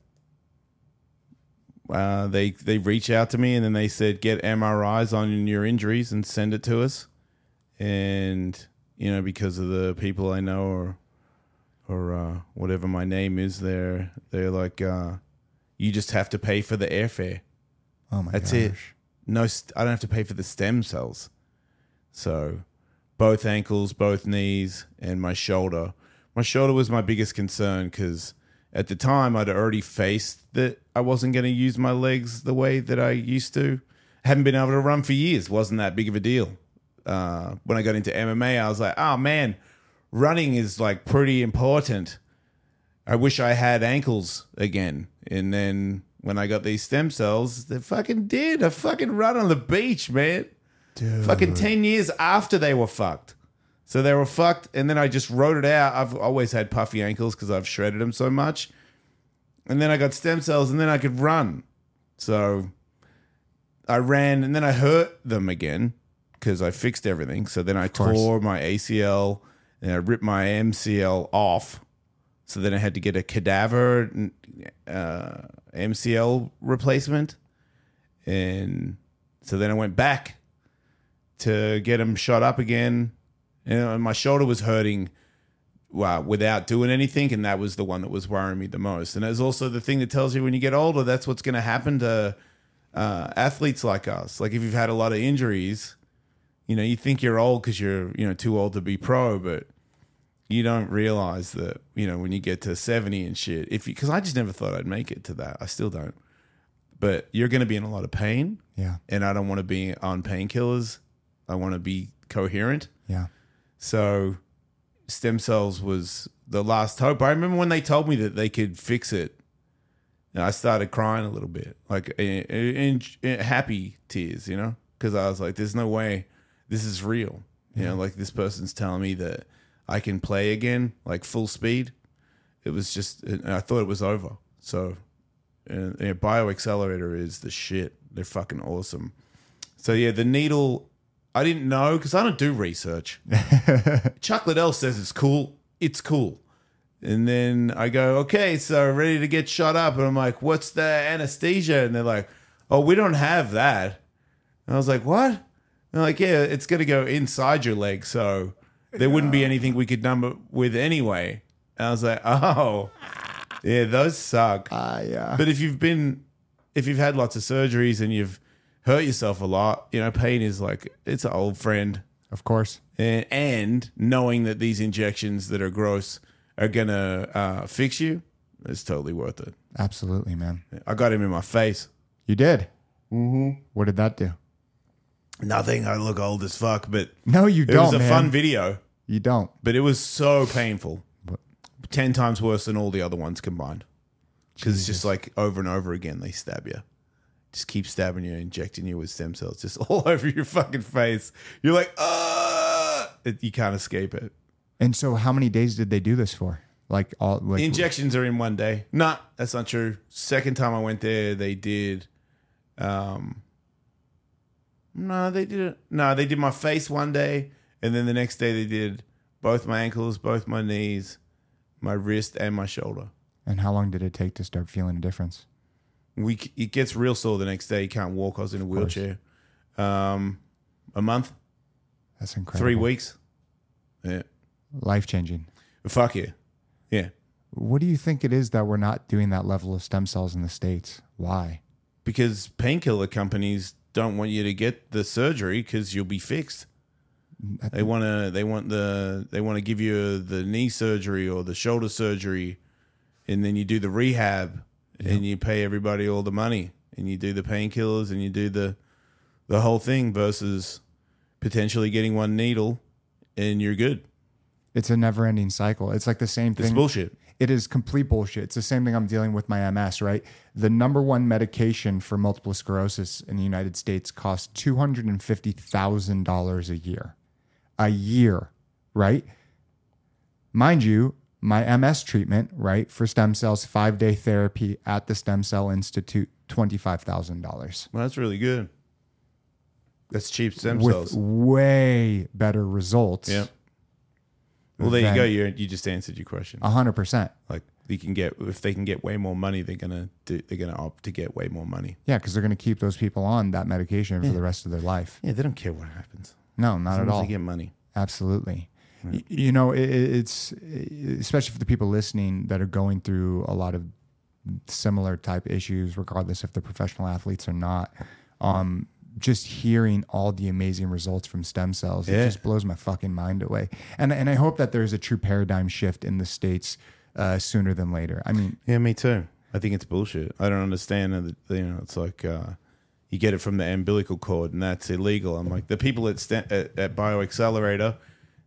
uh, they they reach out to me and then they said get MRIs on your injuries and send it to us, and you know because of the people I know or or uh, whatever my name is, they're they're like uh, you just have to pay for the airfare. Oh my That's gosh. it. No, I don't have to pay for the stem cells. So, both ankles, both knees, and my shoulder. My shoulder was my biggest concern because at the time I'd already faced that I wasn't going to use my legs the way that I used to, hadn't been able to run for years. wasn't that big of a deal. Uh, when I got into MMA, I was like, oh man, running is like pretty important. I wish I had ankles again. And then when I got these stem cells, they fucking did. I fucking run on the beach, man. Fucking 10 years after they were fucked. So they were fucked. And then I just wrote it out. I've always had puffy ankles because I've shredded them so much. And then I got stem cells and then I could run. So I ran and then I hurt them again because I fixed everything. So then I tore my ACL and I ripped my MCL off. So then I had to get a cadaver uh, MCL replacement. And so then I went back to get them shot up again. And my shoulder was hurting well, without doing anything. And that was the one that was worrying me the most. And there's also the thing that tells you when you get older, that's what's going to happen to uh, athletes like us. Like if you've had a lot of injuries, you know, you think you're old because you're, you know, too old to be pro, but you don't realize that, you know, when you get to 70 and shit, if you, because I just never thought I'd make it to that. I still don't. But you're going to be in a lot of pain. Yeah. And I don't want to be on painkillers. I want to be coherent. Yeah. So stem cells was the last hope. I remember when they told me that they could fix it. I started crying a little bit, like in, in, in happy tears, you know, because I was like, "There's no way this is real." You know, like this person's telling me that I can play again, like full speed. It was just, and I thought it was over. So, and, and BioXcellerator is the shit. They're fucking awesome. So yeah, the needle. I didn't know because I don't do research. Chuck Liddell says it's cool. It's cool. And then I go, okay, so ready to get shot up. And I'm like, what's the anesthesia? And they're like, oh, we don't have that. And I was like, what? And they're like, yeah, it's going to go inside your leg. So there wouldn't be anything we could number with anyway. And I was like, oh, yeah, those suck. Ah, yeah. But if you've been, if you've had lots of surgeries and you've hurt yourself a lot, you know, pain is like, it's an old friend. Of course. And, and knowing that these injections that are gross are going to uh, fix you, it's totally worth it. Absolutely, man. I got him in my face. You did. Mm-hmm. What did that do? Nothing. I look old as fuck, but No, you it don't. was a man. fun video. You don't. But it was so painful. 10 times worse than all the other ones combined. Because it's just like over and over again, they stab you. Just keep stabbing you, injecting you with stem cells, just all over your fucking face. You're like, uh, you can't escape it. And so, how many days did they do this for? Like all like Injections are in one day. Nah, that's not true. Second time I went there, they did. Um, no, they did it. No, they did my face one day, and then the next day they did both my ankles, both my knees, my wrist, and my shoulder. And how long did it take to start feeling a difference? We it gets real sore the next day. You can't walk. I was in a wheelchair. Um, a month, That's incredible. three weeks. Yeah, Life changing. fuck yeah, yeah. What do you think it is that we're not doing that level of stem cells in the states? Why? Because painkiller companies don't want you to get the surgery because you'll be fixed. They want to. They want the. They want to give you the knee surgery or the shoulder surgery, and then you do the rehab, and you pay everybody all the money, and you do the painkillers, and you do the, the whole thing versus potentially getting one needle, and you're good. It's a never ending cycle. It's like the same thing. It's bullshit. It is complete bullshit. It's the same thing I'm dealing with my MS, right? The number one medication for multiple sclerosis in the United States costs $250,000 a year. A year, right? Mind you, my MS treatment, right, for stem cells, five day therapy at the Stem Cell Institute, $25,000 Well, that's really good. That's cheap stem with cells. way better results. Yeah. Well, there you go. You you just answered your question. 100%. Like you can get if they can get way more money, they're gonna do, they're gonna opt to get way more money. Yeah, because they're going to keep those people on that medication for the rest of their life. Yeah, they don't care what happens. No, not at all. They get money. Absolutely. Y- You know, it, it- it's especially for the people listening that are going through a lot of similar type issues, regardless if they're professional athletes or not. Um, just hearing all the amazing results from stem cells, it Yeah. just blows my fucking mind away. And and I hope that there's a true paradigm shift in the states uh, sooner than later. I mean, Yeah, me too. I think it's bullshit. I don't understand. You know, it's like uh, you get it from the umbilical cord, and that's illegal. I'm like the people at Sta- at, at BioXcellerator,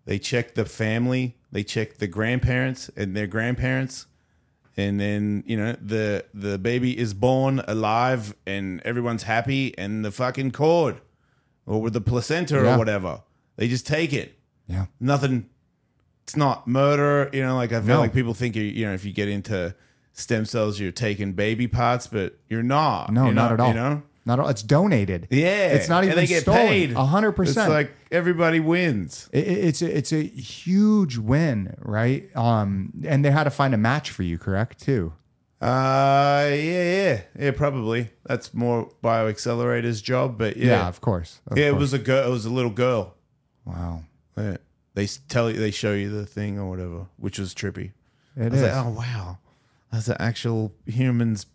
they check the family, they check the grandparents and their grandparents, and then you know the the baby is born alive and everyone's happy, and the fucking cord or with the placenta Yeah. or whatever, they just take it. Yeah. Nothing. It's not murder. You know, like I feel No. like people think you you know if you get into stem cells, you're taking baby parts, but you're not. No, You're not at all. You know. Not all. It's donated. Yeah, It's not even and they get stolen. paid A hundred It's percent. like everybody wins. It- it- it's a, it's a huge win, right? Um, and they had to find a match for you, correct? Too. Uh, yeah, yeah, yeah. Probably that's more BioXcellerator's job, but Yeah, yeah, of course. Of yeah. It course. was a girl. It was a little girl. wow. Yeah. They s- tell you, they show you the thing or whatever, which was trippy. It I was is. like, oh wow, that's an actual human's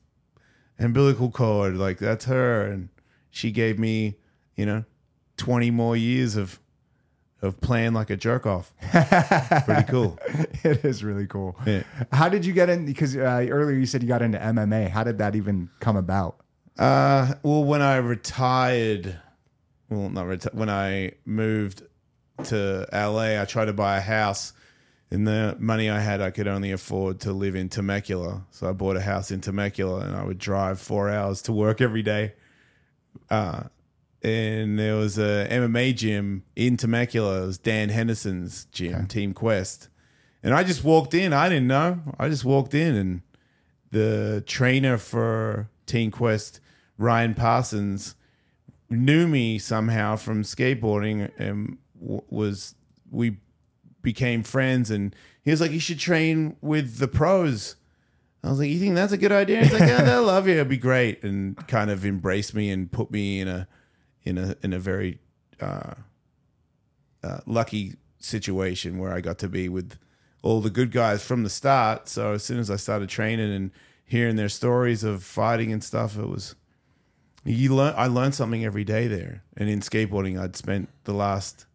umbilical cord. Like that's her, and she gave me, you know, twenty more years of of playing like a jerk off. Pretty cool. it is really cool. Yeah. How did you get in? Because uh, earlier you said you got into MMA. How did that even come about? Uh, well, when I retired, well, not retired, when I moved to LA, I tried to buy a house. And the money I had, I could only afford to live in Temecula. So I bought a house in Temecula and I would drive four hours to work every day. Uh, and there was a MMA gym in Temecula. It was Dan Henderson's gym, Team Quest. And I just walked in. I didn't know. I just walked in and the trainer for Team Quest, Ryan Parsons, knew me somehow from skateboarding and was we became friends and he was like you should train with the pros. I was like you think that's a good idea? He's like yeah they'll love you. It'll be great and kind of embraced me and put me in a in a in a very uh, uh, lucky situation where i got to be with all the good guys from the start. So as soon as i started training and hearing their stories of fighting and stuff it was you learn I learned something every day there. And in skateboarding, I'd spent the last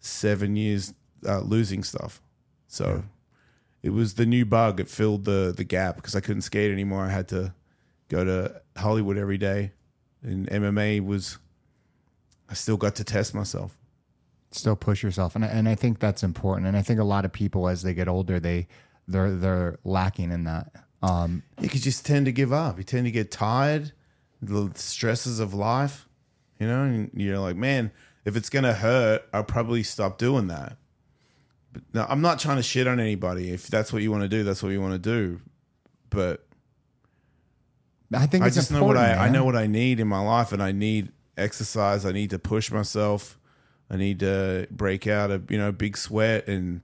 seven years uh, losing stuff. So it was the new bug. It filled the the gap because I couldn't skate anymore. I had to go to Hollywood every day, and MMA was. I still got to test myself. Still push yourself, and I- and I think that's important. And I think a lot of people, as they get older, they they're they're lacking in that. Um, You could just tend to give up. You tend to get tired, the stresses of life, you know, and you're like, man, if it's gonna hurt, I'll probably stop doing that. But no, I'm not trying to shit on anybody. If that's what you want to do, that's what you want to do. But I think I just know what I I know what I need in my life, and I need exercise. I need to push myself. I need to break out a you know big sweat and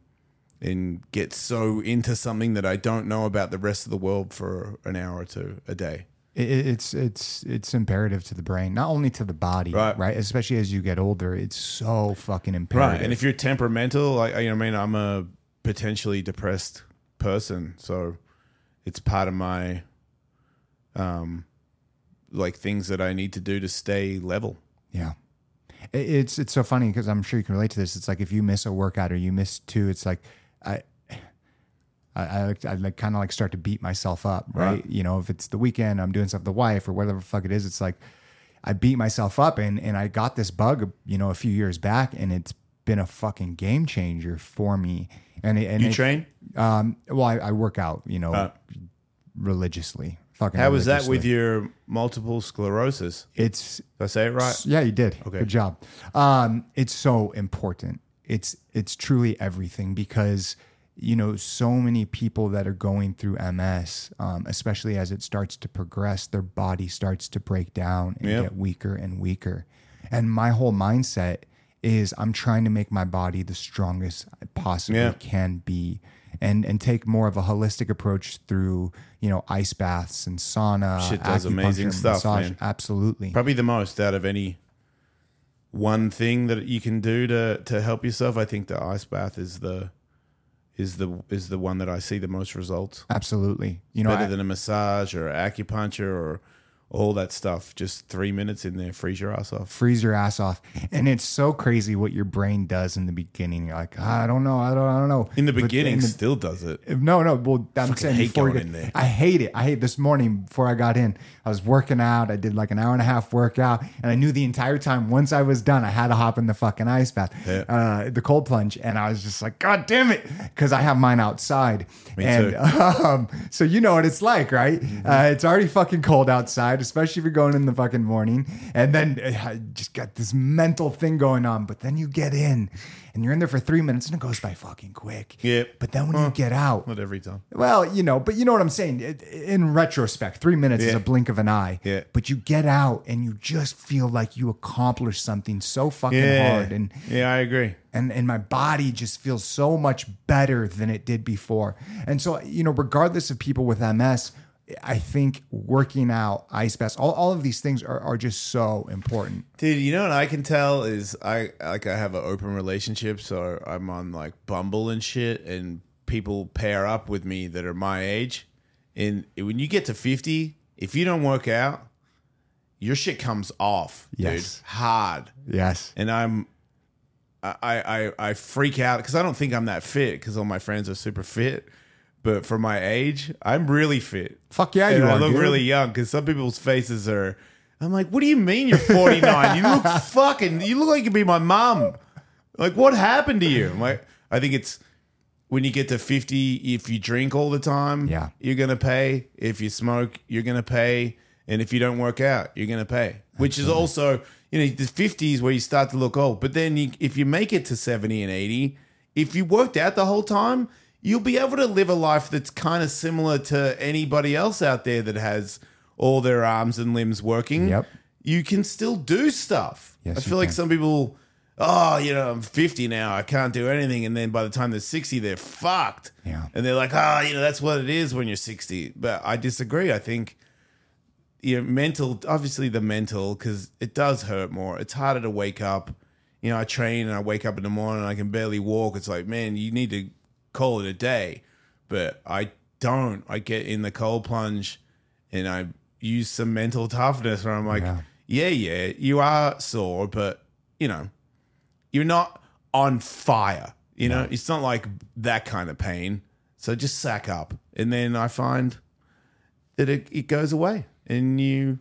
and get so into something that I don't know about the rest of the world for an hour or two a day. It- it- it's it's it's imperative to the brain, not only to the body, Right. right? Especially as you get older, it's so fucking imperative. Right. And if you're temperamental, like you know, I mean, I'm a potentially depressed person, so it's part of my um like things that I need to do to stay level. Yeah. It's it's so funny because I'm sure you can relate to this. It's like if you miss a workout or you miss two, it's like I I, I, like- I like kind of like start to beat myself up, right? Right. You know, if it's the weekend, I'm doing stuff with the wife or whatever the fuck it is. It's like I beat myself up, and and I got this bug, you know, a few years back, and it's been a fucking game changer for me. And it, and You it- train? Um, well, I, I work out, you know, Uh, religiously. Fucking. How was that with your multiple sclerosis? It's Did I say it right? yeah, you did. Okay. Good job. Um, it's so important. It's it's truly everything because you know so many people that are going through MS, um, especially as it starts to progress, their body starts to break down and Yep. get weaker and weaker. And my whole mindset is I'm trying to make my body the strongest I possibly Yeah. can be. And, and take more of a holistic approach through you know ice baths and sauna. Shit does amazing stuff, massage. man. Absolutely. Probably the most out of any one thing that you can do to to help yourself. I think the ice bath is the is the is the one that I see the most results. Absolutely. You know, Better I- than a massage or acupuncture or all that stuff. Just three minutes in there, freeze your ass off. freeze your ass off. And it's so crazy what your brain does in the beginning. You're like, "Ah, I don't know, I don't, I don't know. In the But beginning, in the- still does it. no, no. Well, I'm saying hate before you going get- in there. I hate it. I hate this morning before I got in. I was working out. I did like an hour and a half workout, and I knew the entire time once I was done, I had to hop in the fucking ice bath, Yeah. uh, the cold plunge, and I was just like, God damn it, because I have mine outside. Me and too. um, so you know what it's like, right? Mm-hmm. Uh, it's already fucking cold outside, especially if you're going in the fucking morning, and then uh, I just got this mental thing going on. But then you get in, and you're in there for three minutes, and it goes by fucking quick. Yep. But then when you get out, Not every time. well, you know, but you know what I'm saying. In retrospect, three minutes is a blink of an eye. Yeah. But you get out and you just feel like you accomplished something so fucking Yeah. hard, and yeah, I agree. and and my body just feels so much better than it did before. And so, you know, regardless of people with MS, I think working out, ice baths, all, all of these things are, are just so important. Dude, you know what I can tell is I like I have an open relationship, so I'm on like Bumble and shit, and people pair up with me that are my age. And when you get to fifty, if you don't work out, your shit comes off, Yes. dude, hard. Yes. And I'm, I I I freak out because I don't think I'm that fit because all my friends are super fit. But for my age, I'm really fit. Fuck yeah, and you I are, look dude. really young because some people's faces are. I'm like, what do you mean you're 49? you look fucking. You look like you could be my mom. Like, what happened to you? I'm like, I think it's when you get to 50. If you drink all the time, Yeah. you're gonna pay. If you smoke, you're gonna pay. And if you don't work out, you're gonna pay. Which is also, you know, the 50s where you start to look old. But then you, if you make it to 70 and 80, if you worked out the whole time, you'll be able to live a life that's kind of similar to anybody else out there that has all their arms and limbs working. Yep. You can still do stuff. Yes, I feel like can. some people, oh, you know, I'm 50 now, I can't do anything. And then by the time they're 60, they're fucked. Yeah. And they're like, oh, you know, that's what it is when you're 60. But I disagree. I think you know, mental, obviously the mental, because it does hurt more. It's harder to wake up. You know, I train and I wake up in the morning and I can barely walk. It's like, man, you need to call it a day. But I don't. I get in the cold plunge and I use some mental toughness where I'm like, Yeah. yeah, yeah, you are sore, but, you know, you're not on fire. You know, it's not like that kind of pain. So just sack up. And then I find that it, it goes away and you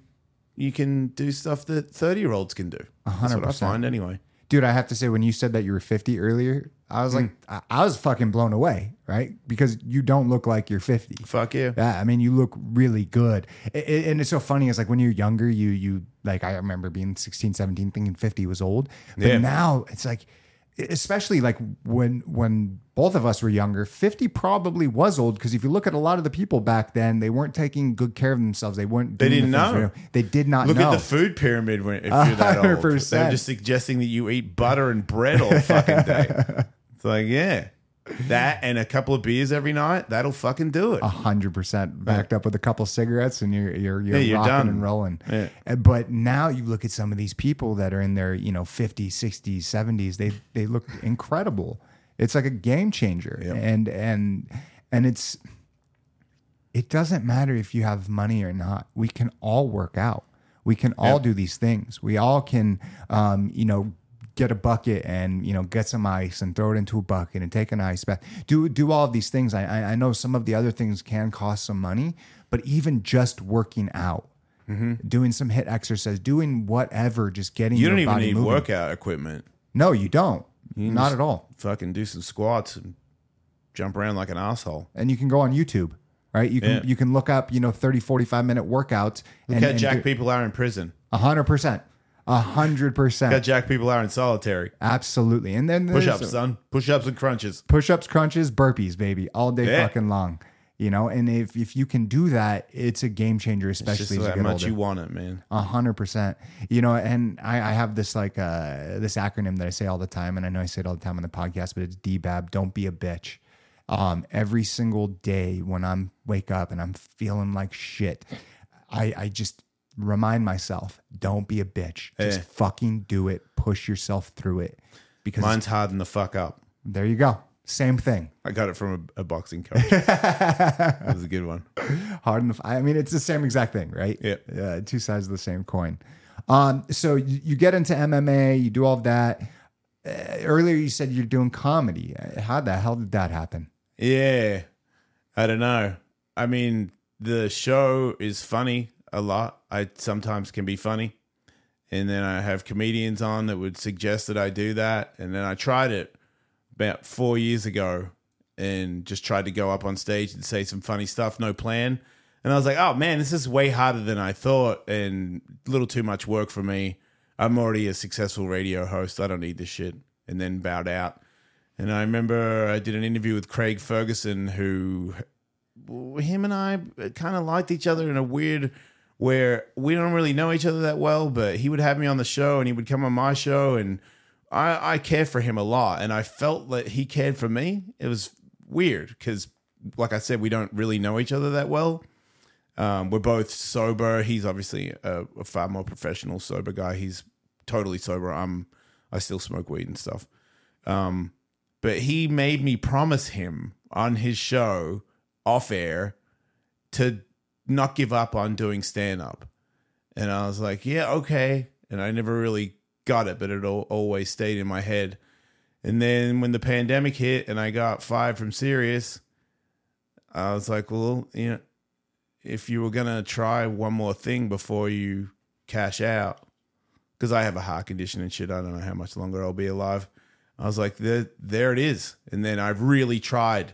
you can do stuff that 30 year olds can do. That's what I 100%. find anyway. Dude, I have to say, when you said that you were 50 earlier, I was hmm. like, I, I was fucking blown away, right? Because you don't look like you're 50. Fuck you. Yeah, I mean, you look really good. I- I- and it's so funny. It's like when you're younger, you, you, like, I remember being 16, 17, thinking 50 was old. But Yeah. now it's like, especially like when, when both of us were younger, 50 probably was old. Because if you look at a lot of the people back then, they weren't taking good care of themselves. They weren't, They didn't the know. They did not Look know. at the food pyramid when, if you're that old. They're just suggesting that you eat butter and bread all fucking day. it's like, yeah. That and a couple of beers every night, that'll fucking do it. a hundred percent backed up with a couple cigarettes and you're you're you're, Yeah, you're rocking done. and rolling. Yeah. Uh, But now you look at some of these people that are in their, you know, 50s, 60s, 70s, they they look incredible. It's like a game changer. And and and it's it doesn't matter if you have money or not. We can all work out. We can all do these things. We all can um, you know, get a bucket and you know get some ice and throw it into a bucket and take an ice bath. Do do all of these things. I I, I know some of the other things can cost some money, but even just working out, doing some HIIT exercise, doing whatever, just getting Mm-hmm. you don't even need moving. workout equipment. No, you don't. Not at all. Fucking do some squats and jump around like an asshole. And you can go on YouTube. Right, you can Yeah. you can look up you know 30 45 minute workouts Look and, how and jack do- people are in prison. A hundred percent. A hundred percent. jack people out in solitary. Absolutely. And then push ups, son. Push ups and crunches. Push ups, crunches, burpees, baby, all day Yeah. fucking long. You know, and if, if you can do that, it's a game changer, especially as how much older. you want it, man. A hundred percent. You know, and I, I have this like uh this acronym that I say all the time, and I know I say it all the time on the podcast, but it's DBAB. Don't be a bitch. Um, every single day when I'm wake up and I'm feeling like shit, I I just remind myself, don't be a bitch. Just Yeah. fucking do it. Push yourself through it. Because Mine's harden the fuck up. there you go. Same thing. I got it from a, a boxing coach. that was a good one. Hard enough. I mean, it's the same exact thing, right? Yeah. Uh, two sides of the same coin. Um, so you, you get into MMA, you do all of that. Uh, earlier, you said you're doing comedy. Uh, How the hell did that happen? Yeah. I don't know. I mean, the show is funny a lot. I sometimes can be funny. And then I have comedians on that would suggest that I do that. And then I tried it about four years ago and just tried to go up on stage and say some funny stuff, no plan. And I was like, oh man, this is way harder than I thought and a little too much work for me. I'm already a successful radio host. I don't need this shit. And then bowed out. And I remember I did an interview with Craig Ferguson, who him and I kind of liked each other in a weird where we don't really know each other that well, but he would have me on the show and he would come on my show and I, I care for him a lot and I felt that he cared for me. It was weird because like I said, we don't really know each other that well. Um, we're both sober. He's obviously a, a far more professional sober guy. He's totally sober. I'm I still smoke weed and stuff. Um, but he made me promise him on his show off air to not give up on doing stand up. And I was like, yeah, okay. And I never really got it, but it al- always stayed in my head. And then when the pandemic hit and I got fired from Sirius, I was like, well, you know, if you were going to try one more thing before you cash out, because I have a heart condition and shit, I don't know how much longer I'll be alive. I was like, there, there it is. And then I really tried.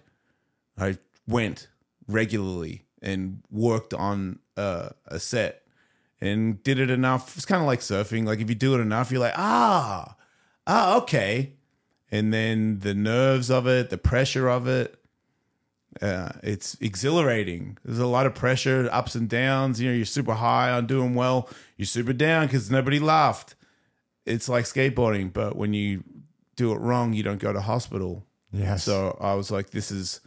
I went regularly and worked on uh, a set and did it enough. It's kind of like surfing. Like if you do it enough, you're like, ah, ah, okay. And then the nerves of it, the pressure of it, uh, it's exhilarating. There's a lot of pressure, ups and downs. You know, you're super high on doing well. You're super down because nobody laughed. It's like skateboarding, but when you do it wrong, you don't go to hospital. Yes. So I was like, this is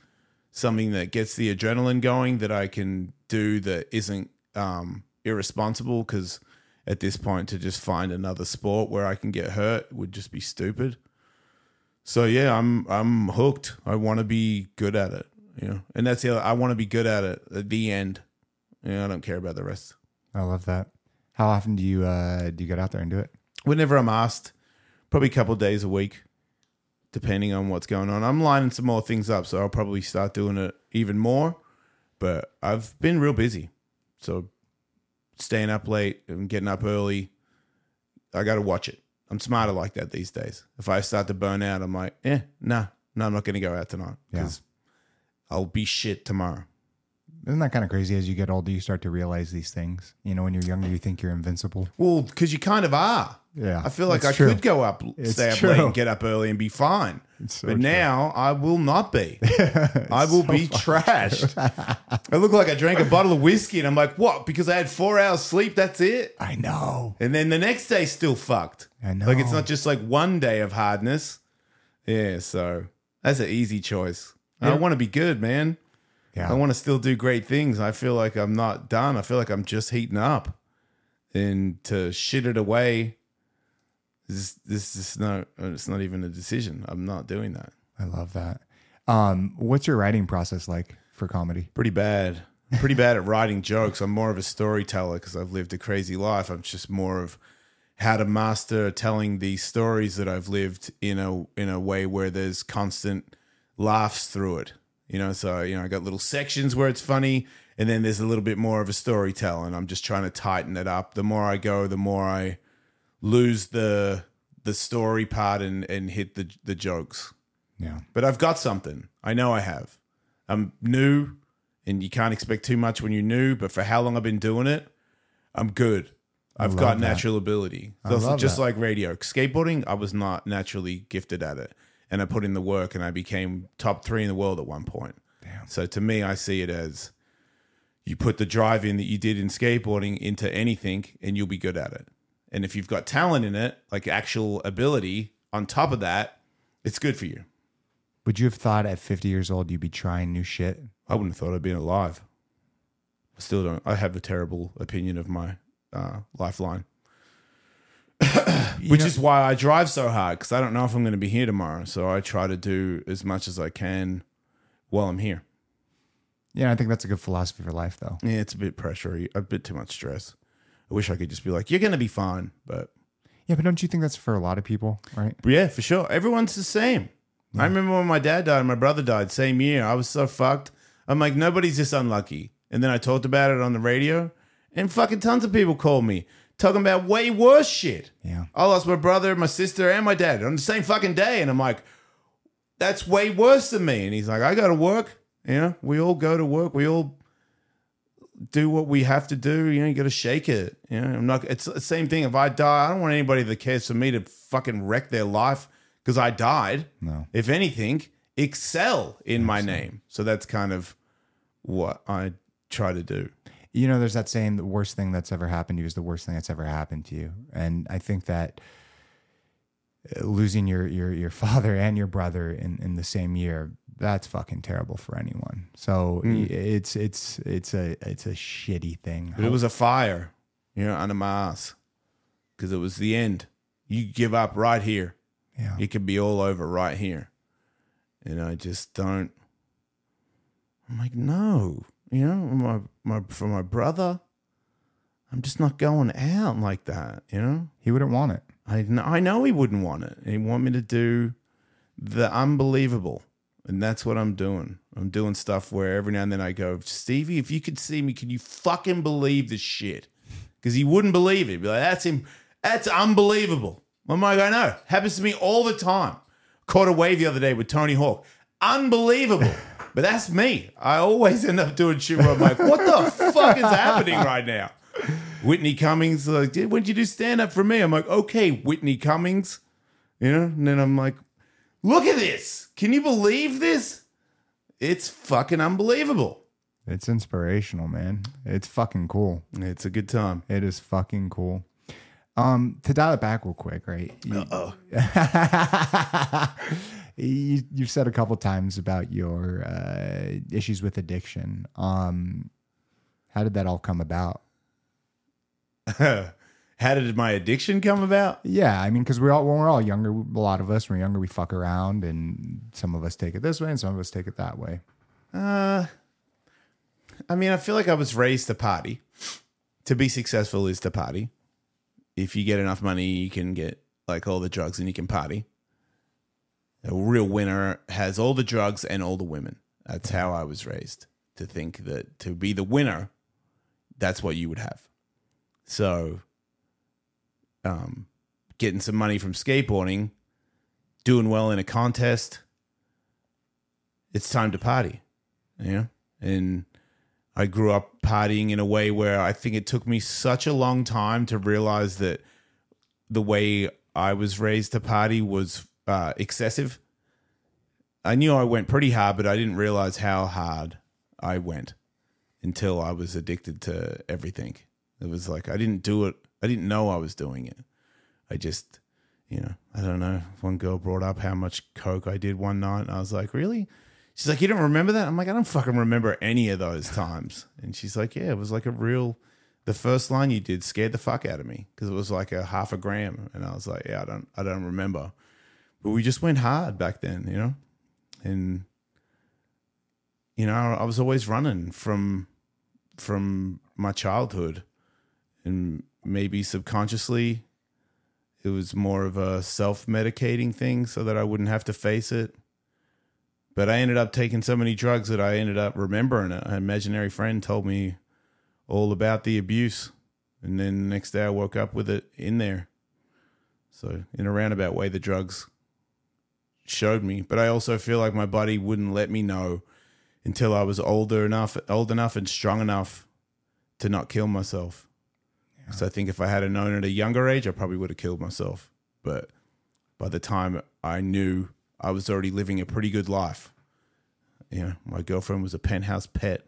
something that gets the adrenaline going that I can do that isn't um, irresponsible because at this point to just find another sport where I can get hurt would just be stupid. So yeah, I'm I'm hooked. I want to be good at it, you know. And that's the other, I want to be good at it at the end. You know, I don't care about the rest. I love that. How often do you uh, do you get out there and do it? Whenever I'm asked, probably a couple of days a week, depending on what's going on. I'm lining some more things up, so I'll probably start doing it even more. But I've been real busy, so staying up late and getting up early, I got to watch it. I'm smarter like that these days. If I start to burn out, I'm like, eh, nah, no, I'm not going to go out tonight because I'll be shit tomorrow. Isn't that kind of crazy? As you get older, you start to realize these things. You know, when you're younger, you think you're invincible. Well, because you kind of are. Yeah, I feel like I true. could go up, It's stay up true. late, and get up early and be fine. so but true. now I will not be. I will be trashed. I look like I drank a bottle of whiskey and I'm like, what? Because I had four hours sleep, that's it? I know. And then the next day still fucked. I know. Like it's not just like one day of hardness. Yeah, so that's an easy choice. I want to be good, man. Yeah. I want to still do great things. I feel like I'm not done. I feel like I'm just heating up. And to shit it away, this this is not it's not even a decision. I'm not doing that. I love that. Um, what's your writing process like for comedy? Pretty bad. Pretty bad at writing jokes. I'm more of a storyteller because I've lived a crazy life. I'm just more of how to master telling these stories that I've lived in a in a way where there's constant laughs through it. You know, so you know, I got little sections where it's funny, and then there's a little bit more of a storytell, and I'm just trying to tighten it up. The more I go, the more I lose the the story part and and hit the the jokes. Yeah. But I've got something. I know I have. I'm new, and you can't expect too much when you're new. But for how long I've been doing it, I'm good. I've got that. natural ability. I So just that. like radio, skateboarding, I was not naturally gifted at it, and I put in the work, and I became top three in the world at one point. Damn. So to me, I see it as you put the drive in that you did in skateboarding into anything, and you'll be good at it. And if you've got talent in it, like actual ability, on top of that, it's good for you. Would you have thought at 50 years old you'd be trying new shit? I wouldn't have thought I'd been alive. I still don't. I have a terrible opinion of my uh, lifeline. which is why I drive so hard because I don't know if I'm going to be here tomorrow. So I try to do as much as I can while I'm here. Yeah, I think that's a good philosophy for life, though. Yeah, it's a bit pressure, a bit too much stress. I wish I could just be like, "You're going to be fine," but Yeah, but don't you think that's for a lot of people, right? yeah, for sure, everyone's the same. I remember when my dad died and my brother died same year. I was so fucked. I'm like, nobody's this unlucky. And then I talked about it on the radio, and fucking tons of people called me talking about way worse shit. Yeah. I lost my brother, my sister, and my dad on the same fucking day. And I'm like, that's way worse than me. And he's like, I got to work. You know, we all go to work. We all do what we have to do. You know, you got to shake it. You know, I'm not, it's the same thing. If I die, I don't want anybody that cares for me to fucking wreck their life because I died. No. If anything, excel in my name. So that's kind of what I try to do. You know, there's that saying, the worst thing that's ever happened to you is the worst thing that's ever happened to you. And I think that uh, losing your your your father and your brother in, in the same year, that's fucking terrible for anyone. So hmm. y- it's it's it's a it's a shitty thing. But it was a fire, you know, under my ass because it was the end. You give up right here. Yeah. It could be all over right here. And I just don't. I'm like, no, you know, my my for my brother, I'm just not going out like that. You know, He wouldn't want it. I I know he wouldn't want it. He want me to do the unbelievable, and that's what I'm doing. I'm doing stuff where every now and then I go, Stevie, if you could see me, can you fucking believe this shit? Because he wouldn't believe it. He'd be like, that's him. That's unbelievable. I'm like, I know. Happens to me all the time. Caught a wave the other day with Tony Hawk. Unbelievable. But that's me. I always end up doing shit where I'm like, what the fuck is happening right now? Whitney Cummings, like, "Dude, when did you do stand up for me? I'm like, okay, Whitney Cummings. You know? And then I'm like, look at this. Can you believe this? It's fucking unbelievable. It's inspirational, man. It's fucking cool. It's a good time. It is fucking cool. Um, to dial it back real quick, right? You, oh. you, you've said a couple times about your uh, issues with addiction. Um, how did that all come about? How did my addiction come about? Yeah, I mean, because we're all when we're all younger, a lot of us when we're younger, we fuck around, and some of us take it this way, and some of us take it that way. Uh, I mean, I feel like I was raised to party. To be successful is to party. If you get enough money, you can get like all the drugs and you can party. A real winner has all the drugs and all the women. That's how I was raised to think that to be the winner, that's what you would have. So, um, getting some money from skateboarding, doing well in a contest, it's time to party know? And i grew up partying in a way where i think it took me such a long time to realize that the way i was raised to party was uh, excessive. I knew i went pretty hard but i didn't realize how hard i went until i was addicted to everything. It was like i didn't do it i didn't know i was doing it i just you know i don't know one girl brought up how much coke i did one night and i was like really She's like, you don't remember that? I'm like, I don't fucking remember any of those times. And she's like, yeah, it was like a real. The first line you did scared the fuck out of me because it was like a half a gram, and I was like, yeah, I don't, I don't remember. But we just went hard back then, you know, and you know, I was always running from from my childhood, and maybe subconsciously, it was more of a self medicating thing so that I wouldn't have to face it but I ended up taking so many drugs that I ended up remembering it. An imaginary friend told me all about the abuse, and then the next day I woke up with it in there. So in a roundabout way, the drugs showed me, but I also feel like my body wouldn't let me know until I was older enough, old enough, and strong enough to not kill myself. So I think if I had known at a younger age, I probably would have killed myself. But by the time I knew I was already living a pretty good life. You know, my girlfriend was a penthouse pet,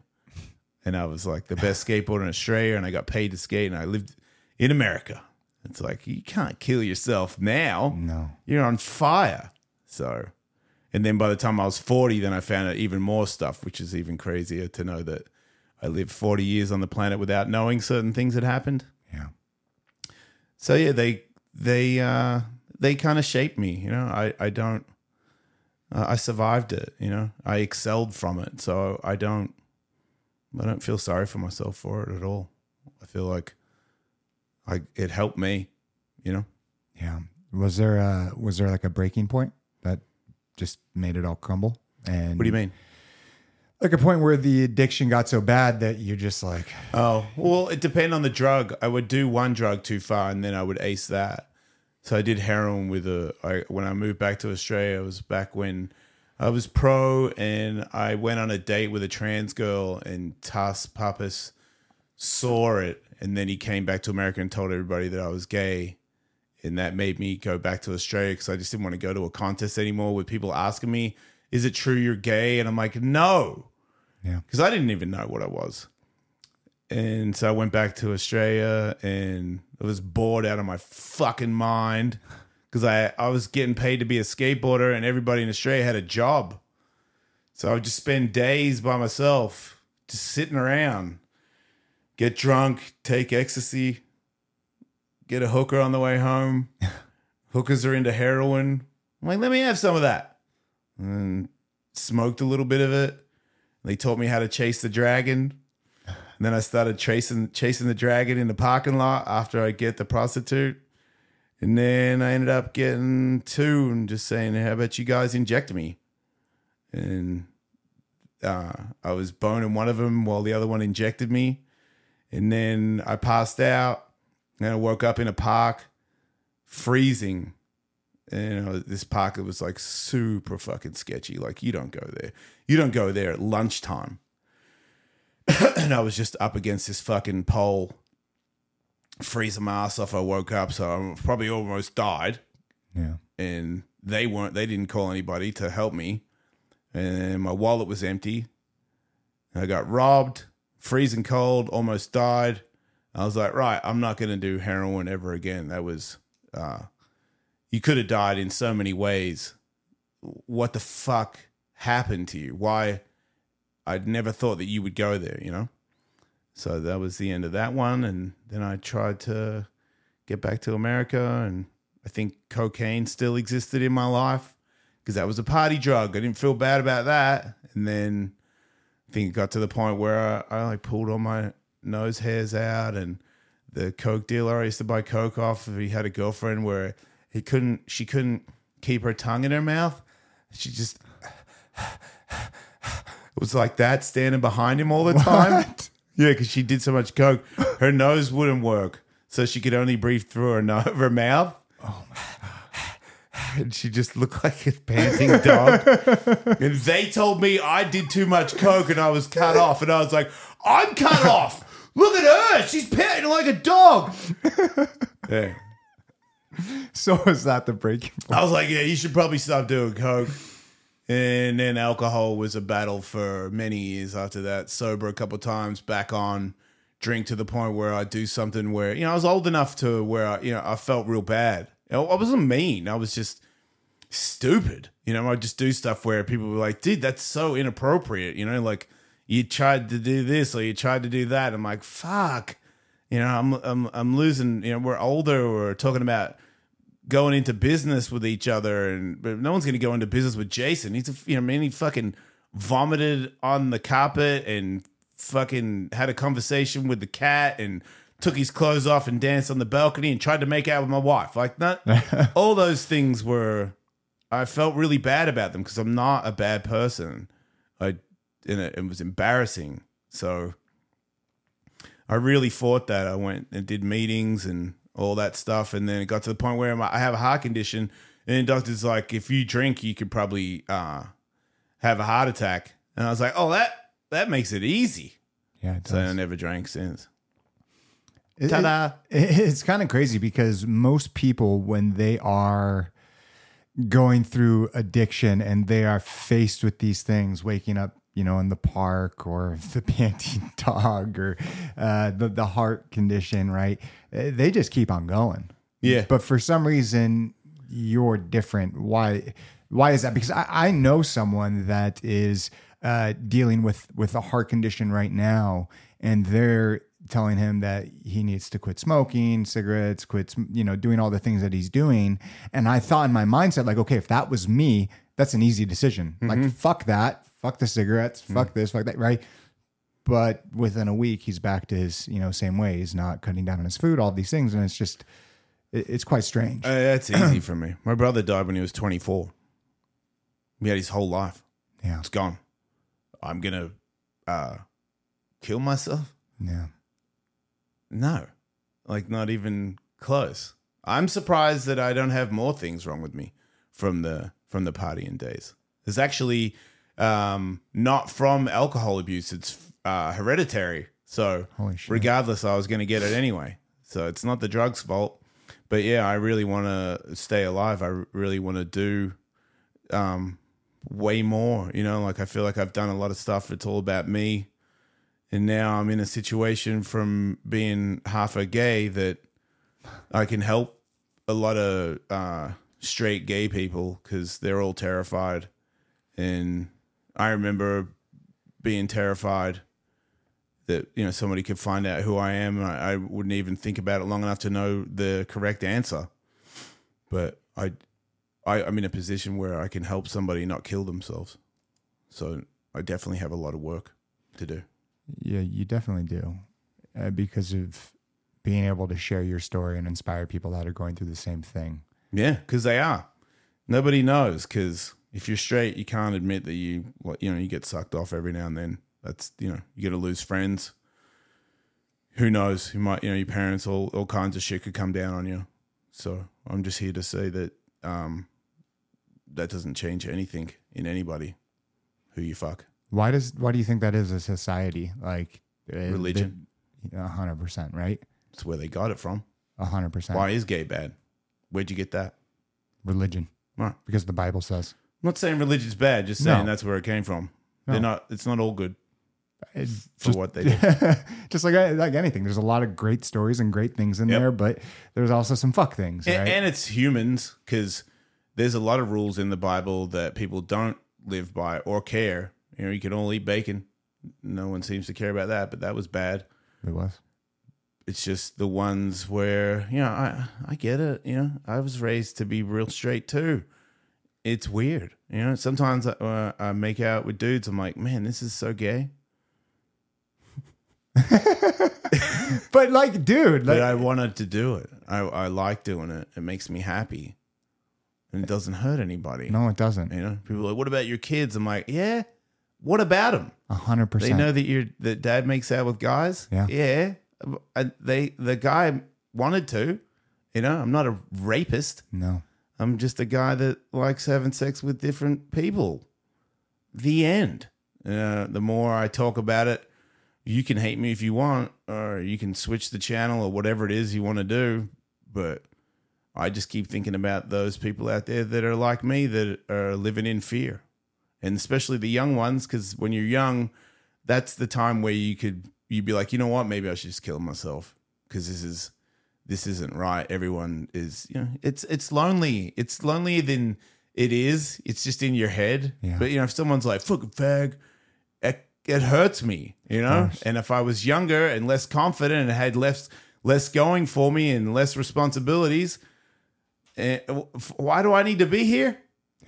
and I was like the best skateboarder in Australia, and I got paid to skate, and I lived in America. It's like you can't kill yourself now. No. You're on fire. So, and then by the time I was 40, then I found out even more stuff, which is even crazier to know that I lived 40 years on the planet without knowing certain things had happened. Yeah. So yeah, they they uh, they kind of shaped me. You know, I I don't. Uh, I survived it. You know, I excelled from it. So I don't. I don't feel sorry for myself for it at all. I feel like I it helped me. You know. Yeah. Was there a was there like a breaking point that just made it all crumble? And What do you mean? Like a point where the addiction got so bad that you're just like, Oh, well, it depended on the drug. I would do one drug too far and then I would ace that. So I did heroin with a. I, when I moved back to Australia, it was back when I was pro and I went on a date with a trans girl and Tas Pappas saw it and then he came back to America and told everybody that I was gay. And that made me go back to Australia because I just didn't want to go to a contest anymore with people asking me, Is it true you're gay? And I'm like, No yeah, because I didn't even know what I was. And so I went back to Australia and I was bored out of my fucking mind because I, I was getting paid to be a skateboarder and everybody in Australia had a job. So I would just spend days by myself, just sitting around, get drunk, take ecstasy, get a hooker on the way home. Hookers are into heroin. I'm like, let me have some of that. And smoked a little bit of it. They taught me how to chase the dragon. And then I started chasing chasing the dragon in the parking lot after I get the prostitute. And then I ended up getting two and just saying, How about you guys inject me? And uh, I was boning one of them while the other one injected me. And then I passed out. And I woke up in a park, freezing. And know, this park was like super fucking sketchy. Like you don't go there. You don't go there at lunchtime. and I was just up against this fucking pole, freezing my ass off. I woke up, so I probably almost died. yeah. And they weren't. They didn't call anybody to help me. And my wallet was empty. I got robbed, freezing cold, almost died. I was like, right, I'm not going to do heroin ever again. That was, uh, you could have died in so many ways. What the fuck happened to you? Why? I'd never thought that you would go there, you know? So that was the end of that one. And then I tried to get back to America. And I think cocaine still existed in my life because that was a party drug. I didn't feel bad about that. And then I think it got to the point where I, I like pulled all my nose hairs out and the coke dealer I used to buy coke off he had a girlfriend where he couldn't she couldn't keep her tongue in her mouth. She just it was like that standing behind him all the time. Yeah, because she did so much coke, her nose wouldn't work, so she could only breathe through her, no- her mouth. Oh my! And she just looked like a panting dog. and they told me I did too much coke and I was cut off, and I was like, "I'm cut off. Look at her. She's panting like a dog." yeah. So is that the breaking point? I was like, yeah, you should probably stop doing coke. And then alcohol was a battle for many years after that. Sober a couple times, back on, drink to the point where I do something where you know I was old enough to where I, you know I felt real bad. I wasn't mean. I was just stupid. You know, I just do stuff where people were like, "Dude, that's so inappropriate." You know, like you tried to do this or you tried to do that. I'm like, "Fuck." You know, I'm I'm I'm losing. You know, we're older. We're talking about going into business with each other, and but no one's going to go into business with Jason. He's a, you know, I mean, he fucking vomited on the carpet and fucking had a conversation with the cat and took his clothes off and danced on the balcony and tried to make out with my wife. Like that, all those things were. I felt really bad about them because I'm not a bad person. I and it, it was embarrassing. So I really fought that. I went and did meetings and all that stuff, and then it got to the point where I have a heart condition, and the doctor's like, if you drink, you could probably uh, have a heart attack. And I was like, oh, that that makes it easy. Yeah, it So I never drank since. It- Ta-da. it- it's kind of crazy because most people, when they are going through addiction and they are faced with these things, waking up, you know, in the park or the panting dog or uh, the the heart condition, right? Uh, They just keep on going. Yeah. But for some reason, you're different. Why? Why is that? Because I, I know someone that is uh, dealing with with a heart condition right now, and they're telling him that he needs to quit smoking cigarettes, quit, you know, doing all the things that he's doing. And I thought in my mindset, like, okay, if that was me, that's an easy decision. Like, fuck that, fuck the cigarettes, fuck this, fuck that, right? But within a week, he's back to his, you know, same way. He's not cutting down on his food, all these things, and it's just, it, it's quite strange. Uh, that's easy for me. My brother died when he was 24. He had his whole life. yeah, It's gone. I'm gonna uh, kill myself. yeah. No, like not even close. I'm surprised that I don't have more things wrong with me from the from the partying days. There's actually um, not from alcohol abuse. It's uh, hereditary. So regardless, I was going to get it anyway. So it's not the drugs' fault. But yeah, I really want to stay alive. I really want to do um, way more. You know, like I feel like I've done a lot of stuff. It's all about me and now I'm in a situation from being half a gay that I can help a lot of uh, straight gay people because they're all terrified, and I remember being terrified that you know somebody could find out who I am, and I, I wouldn't even think about it long enough to know the correct answer. But I, I, I'm in a position where I can help somebody not kill themselves, so I definitely have a lot of work to do. Yeah, you definitely do, uh, because of being able to share your story and inspire people that are going through the same thing. Yeah, because they are. Nobody knows because if you're straight, you can't admit that you, you know, you get sucked off every now and then. That's you know, you got to lose friends. Who knows? You might, you know, your parents, all all kinds of shit could come down on you. So I'm just here to say that um, that doesn't change anything in anybody who you fuck. Why does why do you think that is a society like uh, Religion. A hundred percent, right? It's where they got it from. A hundred percent. Why is gay bad? Where'd you get that? Religion, Right. because the Bible says. I'm not saying religion's bad. Just saying No. that's where it came from. They're not. It's not all good It- for just, what they do. just like like anything, there's a lot of great stories and great things in Yep. there, but there's also some fuck things, right? And, and it's humans because there's a lot of rules in the Bible that people don't live by or care. You know, you can only eat bacon. No one seems to care about that, but that was bad. it was. It's just the ones where you know I I get it. You know, I was raised to be real straight too. It's weird. You know, sometimes I, uh, I make out with dudes. I'm like, man, this is so gay. But like, dude, like, But I wanted to do it. I I like doing it. It makes me happy, and it doesn't hurt anybody. no, it doesn't. You know, people are like, "What about your kids?" I'm like, "Yeah, what about them? A hundred percent. They know that your that dad makes out with guys. Yeah. yeah. And they the guy wanted to. You know, I'm not a rapist. No. I'm just a guy that likes having sex with different people. The end. Uh, the more I talk about it, you can hate me if you want, or you can switch the channel or whatever it is you want to do. But I just keep thinking about those people out there that are like me that are living in fear, and especially the young ones. Because when you're young, that's the time where you could you'd be like, you know what, maybe I should just kill myself because this is this isn't right. Everyone is, you know, it's it's lonely. It's lonelier than it is. It's just in your head. Yeah. But you know, if someone's like "fuck fag," it, it hurts me. You know. course. And if I was younger and less confident and had less less going for me and less responsibilities, eh, why do I need to be here?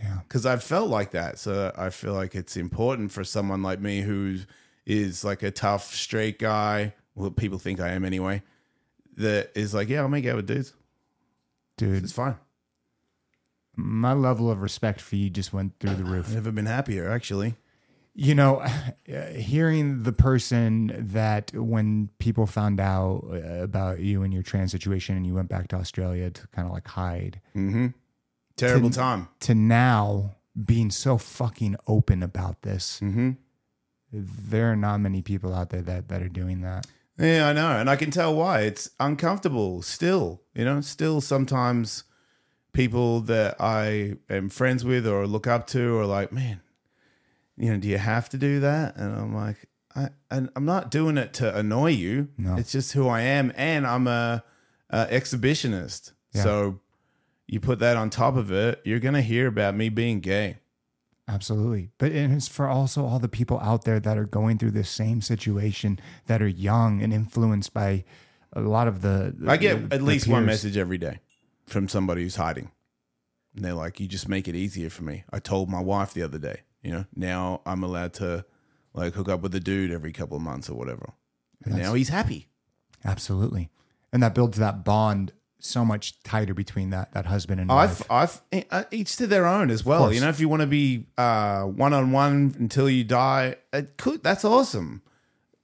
Yeah. because I've felt like that. So I feel like it's important for someone like me who is like a tough, straight guy. Well, people think I am anyway. That is like, yeah, I'll make out with dudes. Dude, It's fine. my level of respect for you just went through the roof. Never been happier, actually. You know, hearing the person that when people found out uh, about you and your trans situation and you went back to Australia to kind of like hide, Terrible To- time. to now being so fucking open about this. Mm-hmm. There are not many people out there that, that are doing that. Yeah, I know, and I can tell why. It's uncomfortable still. You know, still sometimes people that I am friends with or look up to are like, man, you know, do you have to do that? And I'm like, I, and I'm not doing it to annoy you. No. It's just who I am, and I'm a, a exhibitionist. Yeah. So you put that on top of it, you're gonna hear about me being gay. Absolutely. But and it's for also all the people out there that are going through this same situation that are young and influenced by a lot of the. I get the- at least one message every day from somebody who's hiding. And they're like, you just make it easier for me. I told my wife the other day, you know, now I'm allowed to like hook up with a dude every couple of months or whatever. And now he's happy. Absolutely. And that builds that bond so much tighter between that, that husband and wife. I've, I've uh, each to their own as well. You know, if you want to be one on one until you die, it could. That's awesome.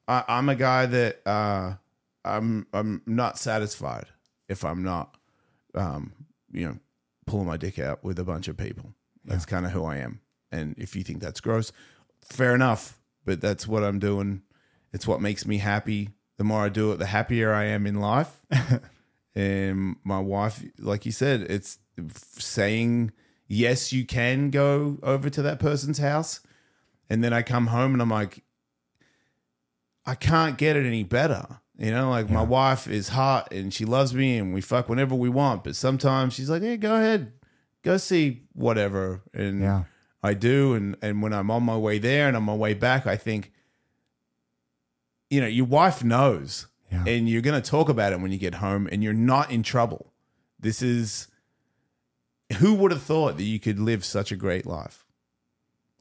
I, I'm a guy that uh, I'm I'm not satisfied if I'm not, um, you know, pulling my dick out with a bunch of people. That's kind of who I am. And if you think that's gross, fair enough. But that's what I'm doing. It's what makes me happy. The more I do it, the happier I am in life. and my wife, like you said, it's saying yes, you can go over to that person's house, and then I come home and I'm like, I can't get it any better. You know, like my wife is hot and she loves me and we fuck whenever we want, but sometimes she's like, "Hey, go ahead, go see whatever," and Yeah. I do. And and when I'm on my way there and on my way back, I think, you know, your wife knows, Yeah. and you're going to talk about it when you get home, and you're not in trouble. This is who would have thought that you could live such a great life.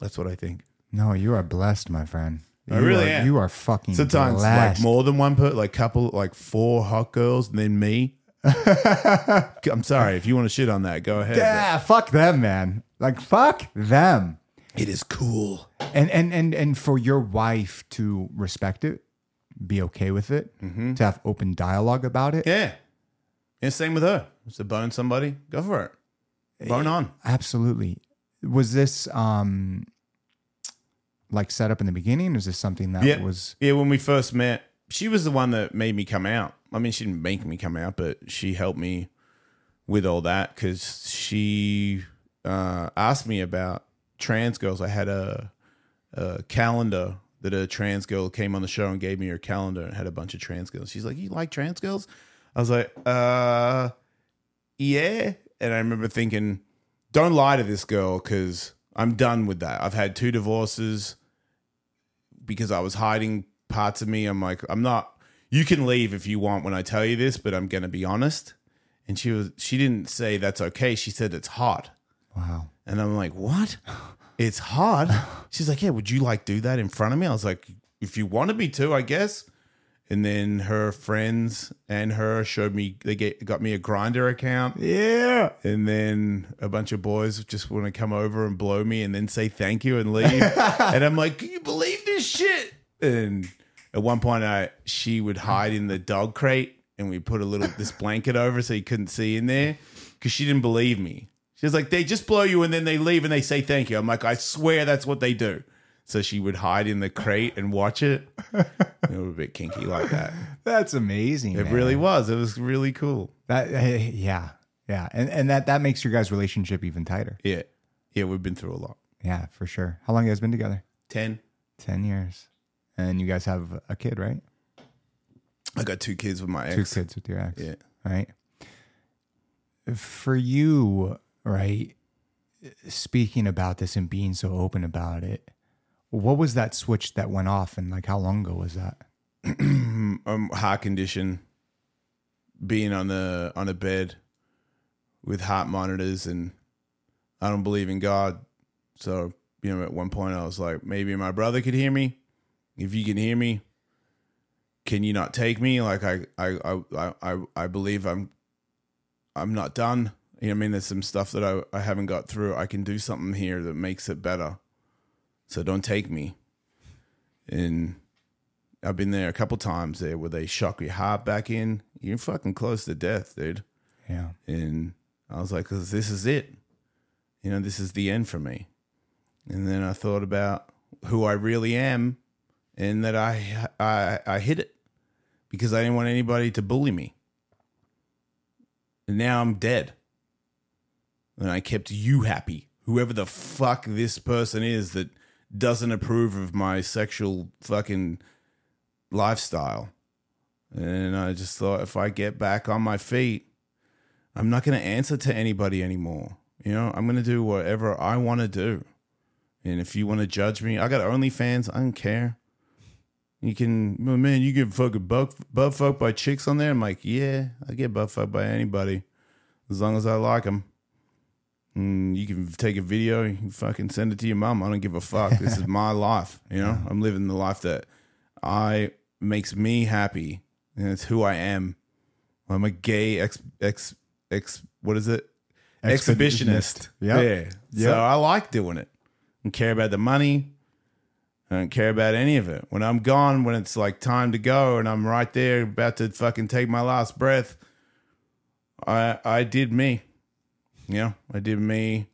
That's what I think. no, you are blessed, my friend. I You really are, am. You are fucking Sometimes blessed. like more than one per like couple like four hot girls and then me. I'm sorry if you want to shit on that, go ahead. Yeah, fuck them, man. Like fuck them. It is cool. And and and and for your wife to respect it, be okay with it, to have open dialogue about it. Yeah. Yeah, same with her. Wants to bone somebody, go for it. Bone on. Absolutely. Was this um like set up in the beginning? Or is this something that Yeah. was Yeah, when we first met, she was the one that made me come out. I mean, she didn't make me come out, but she helped me with all that because she uh, asked me about trans girls. I had a, a calendar that a trans girl came on the show and gave me her calendar and had a bunch of trans girls. She's like, "You like trans girls?" I was like, "Uh, yeah." And I remember thinking, "Don't lie to this girl because I'm done with that. I've had two divorces." because I was hiding parts of me. I'm like, I'm not. You can leave if you want when I tell you this, but I'm gonna be honest. And she was. She didn't say that's okay. She said it's hot. wow. And I'm like, what? It's hard. She's like, yeah. Would you like do that in front of me? I was like, if you wanted me to, I guess. And then her friends and her showed me. They get got me a Grindr account. Yeah. And then a bunch of boys just want to come over and blow me and then say thank you and leave. and I'm like, can you believe this shit? And at one point, I she would hide in the dog crate and we put a little this blanket over so you couldn't see in there because she didn't believe me. She was like, they just blow you and then they leave and they say thank you. I'm like, I swear that's what they do. So she would hide in the crate and watch it. It was a bit kinky like that. That's amazing. It man. really was. It was really cool. That eh, yeah. Yeah. And and that that makes your guys' relationship even tighter. Yeah. Yeah, we've been through a lot. Yeah, for sure. How long you guys been together? 10. 10 years. And you guys have a kid, right? I got two kids with my ex. Two kids with your ex. Yeah. Right. For you, right? Speaking about this and being so open about it, what was that switch that went off and like how long ago was that? Um, heart condition, being on the on a bed with heart monitors, and I don't believe in God. So you know, at one point I was like, maybe my brother could hear me. If you can hear me, can you not take me? Like I I I I I believe I'm I'm not done. You know, I mean, there's some stuff that I I haven't got through. I can do something here that makes it better. So don't take me. And I've been there a couple times there where they shock your heart back in. You're fucking close to death, dude. Yeah. And I was like, 'Cause this is it. You know, this is the end for me. And then I thought about who I really am and that I I I hid it because I didn't want anybody to bully me. And now I'm dead. And I kept you happy. Whoever the fuck this person is that doesn't approve of my sexual fucking lifestyle. And I just thought if I get back on my feet, I'm not going to answer to anybody anymore. You know, I'm going to do whatever I want to do. And if you want to judge me, I got OnlyFans. I don't care. You can, oh, man, you get fucking butt, butt fucked by chicks on there. I'm like, yeah, I get butt fucked by anybody as long as I like them. Mm, you can take a video, you can fucking send it to your mom. I don't give a fuck. This is my life. You know, I'm living the life that I makes me happy, and it's who I am. I'm a gay ex ex ex. What is it? Exhibitionist. Yep. Yeah. So I like doing it. I don't care about the money. I don't care about any of it. When I'm gone, when it's like time to go, and I'm right there about to fucking take my last breath, I I did me. You know, I did me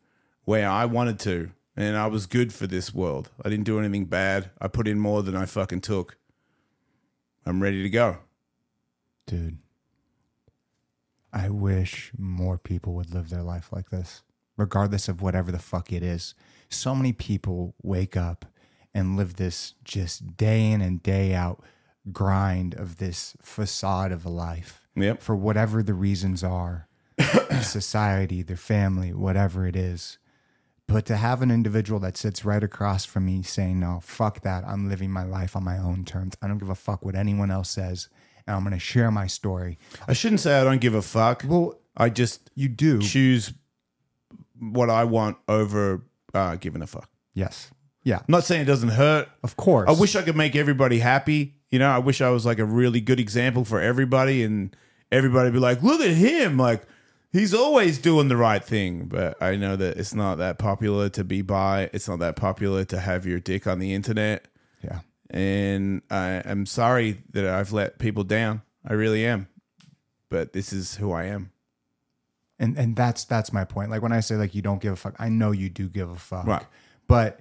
where I wanted to, and I was good for this world. I didn't do anything bad. I put in more than I fucking took. I'm ready to go. Dude, I wish more people would live their life like this, regardless of whatever the fuck it is. So many people wake up and live this just day in and day out grind of this facade of a life Yep. for whatever the reasons are society, their family, whatever it is. But to have an individual that sits right across from me saying, No, fuck that. I'm living my life on my own terms. I don't give a fuck what anyone else says. And I'm going to share my story. I shouldn't say I don't give a fuck. Well, I just you do. choose what I want over uh, giving a fuck. Yes. Yeah. I'm not saying it doesn't hurt. Of course. I wish I could make everybody happy. You know, I wish I was like a really good example for everybody and everybody be like, look at him. Like, he's always doing the right thing. But I know that it's not that popular to be by. It's not that popular to have your dick on the internet. Yeah. And I am sorry that I've let people down. I really am. But this is who I am. And and that's that's my point. Like when I say like you don't give a fuck, I know you do give a fuck. Right. But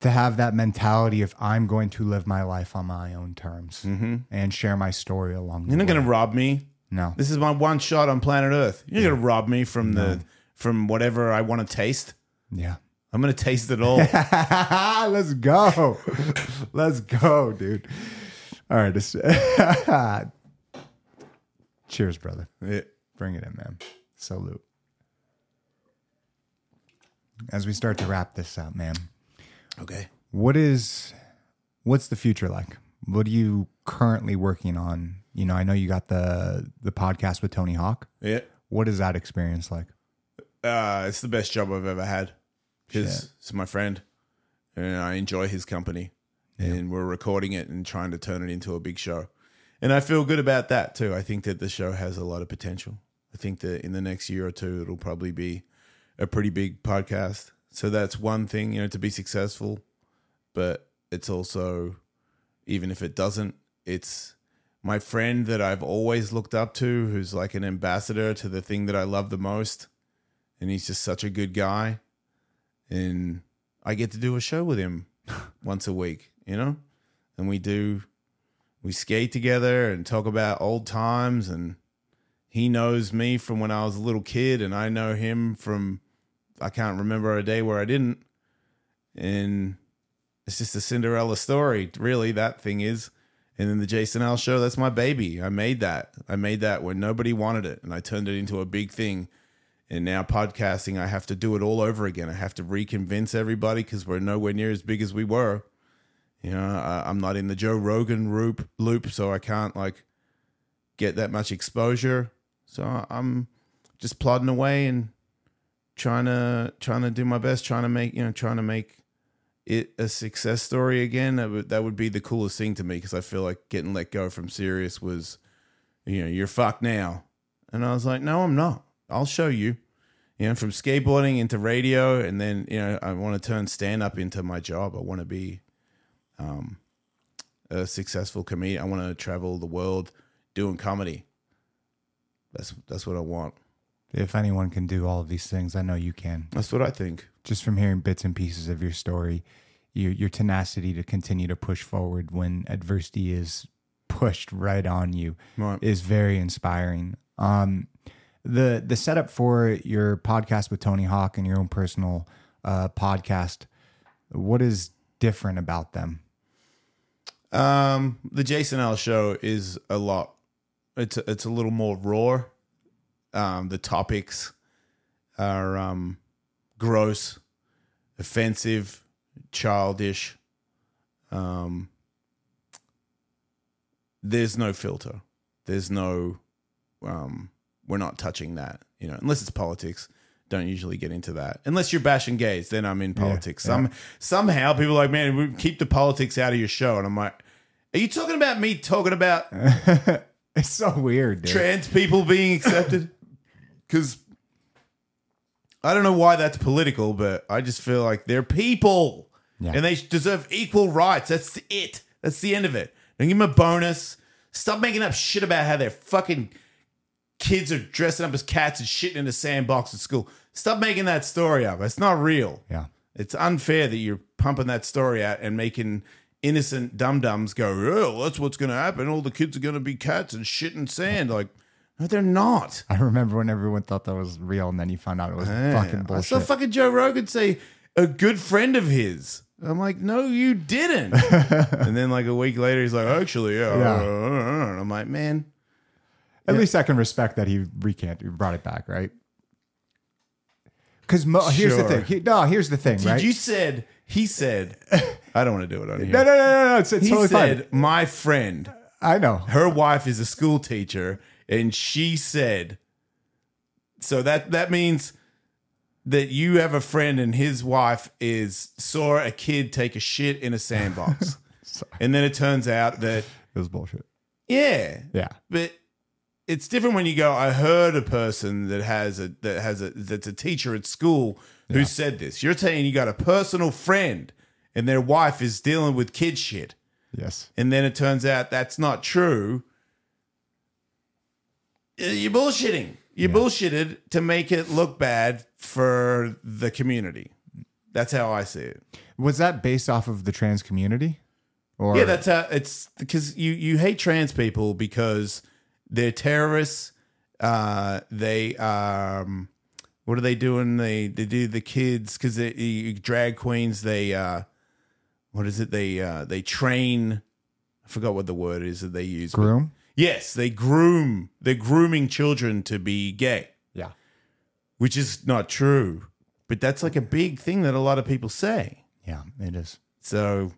to have that mentality of I'm going to live my life on my own terms mm-hmm. and share my story along You're not going to rob me. No. This is my one shot on planet Earth. You're to rob me from the from whatever I want to taste. Yeah. I'm going to taste it all. Let's go. Let's go, dude. All right. This, cheers, brother. Yeah. Bring it in, man. Salute. As we start to wrap this up, man, Okay. what is what's the future like? What are you currently working on? You know, I know you got the the podcast with Tony Hawk. Yeah. What is that experience like? Uh, it's the best job I've ever had because Shit. it's my friend and I enjoy his company. And we're recording it and trying to turn it into a big show. And I feel good about that too. I think that the show has a lot of potential. I think that in the next year or two, it'll probably be a pretty big podcast. So that's one thing, you know, to be successful. But it's also, even if it doesn't, it's my friend that I've always looked up to, who's like an ambassador to the thing that I love the most. And he's just such a good guy. And I get to do a show with him once a week, you know? And we do, we skate together and talk about old times. And he knows me from when I was a little kid, and I know him from, I can't remember a day where I didn't. And it's just a Cinderella story, really. That thing is. And then the Jason Ellis show, that's my baby. I made that. I made that when nobody wanted it, and I turned it into a big thing. And now podcasting, I have to do it all over again. I have to reconvince everybody because we're nowhere near as big as we were. You know, I, I'm not in the Joe Rogan loop, loop, so I can't like get that much exposure. So I'm just plodding away and trying to trying to do my best, trying to make you know, trying to make it a success story again. That would that would be the coolest thing to me because I feel like getting let go from Sirius was, you know, you're fucked now, and I was like, no, I'm not. I'll show you. You know, from skateboarding into radio, and then you know, I want to turn stand up into my job. I want to be um, a successful comedian. I want to travel the world doing comedy. That's that's what I want. If anyone can do all of these things, I know you can. That's what I think. Just from hearing bits and pieces of your story, your your tenacity to continue to push forward when adversity is pushed right on you Right. is very inspiring. Um, the the setup for your podcast with Tony Hawk and your own personal uh, podcast, what is different about them? Um, the Jason Ellis show is a lot. It's a, it's a little more raw. Um, the topics are um, gross. offensive, childish. Um, there's no filter. There's no. Um, we're not touching that. You know, unless it's politics. Don't usually get into that unless you're bashing gays. Then I'm in politics. Some somehow people are like, man, we keep the politics out of your show, and I'm like, are you talking about me talking about It's so weird, dude. trans people being accepted? Because I don't know why that's political, but I just feel like they're people Yeah. and they deserve equal rights. That's it. That's the end of it. Don't give them a bonus. Stop making up shit about how their fucking kids are dressing up as cats and shitting in a sandbox at school. Stop making that story up. It's not real. yeah. It's unfair that you're pumping that story out and making innocent dum dums go, oh, that's what's going to happen. All the kids are going to be cats and shit in sand. Like, no, they're not. I remember when everyone thought that was real, and then you found out it was fucking I saw fucking Joe Rogan say a good friend of his. I'm like, no, you didn't. and then like a week later, he's like, actually, yeah. Yeah. And I'm like, man, At least I can respect that he recanted, he brought it back, right? Because mo- here's the Sure. thing. He- no, here's the thing, did right? you said he said? I don't want to do it on here. no, no, no, no, no. It's, it's He totally said, fine. my friend. I know. her wife is a school teacher and she said so that that means that you have a friend and his wife is saw a kid take a shit in a sandbox. And then it turns out that It was bullshit. yeah. Yeah. but it's different when you go i heard a person that has a that has a that's a teacher at school who said this. You're saying you got a personal friend and their wife is dealing with kid shit. Yes. and then it turns out that's not true, you're bullshitting. You bullshitted to make it look bad for the community. That's how I see it. Was that based off of the trans community? Or Yeah, that's how it's because you you hate trans people because they're terrorists. Uh, they um, what are they doing? They they do the kids because they drag queens. They uh, what is it? They uh, they train. I forgot what the word is that they use. but- groom? Yes, they groom. They're grooming children to be gay, Yeah. which is not true. But that's like a big thing that a lot of people say. Yeah, it is. So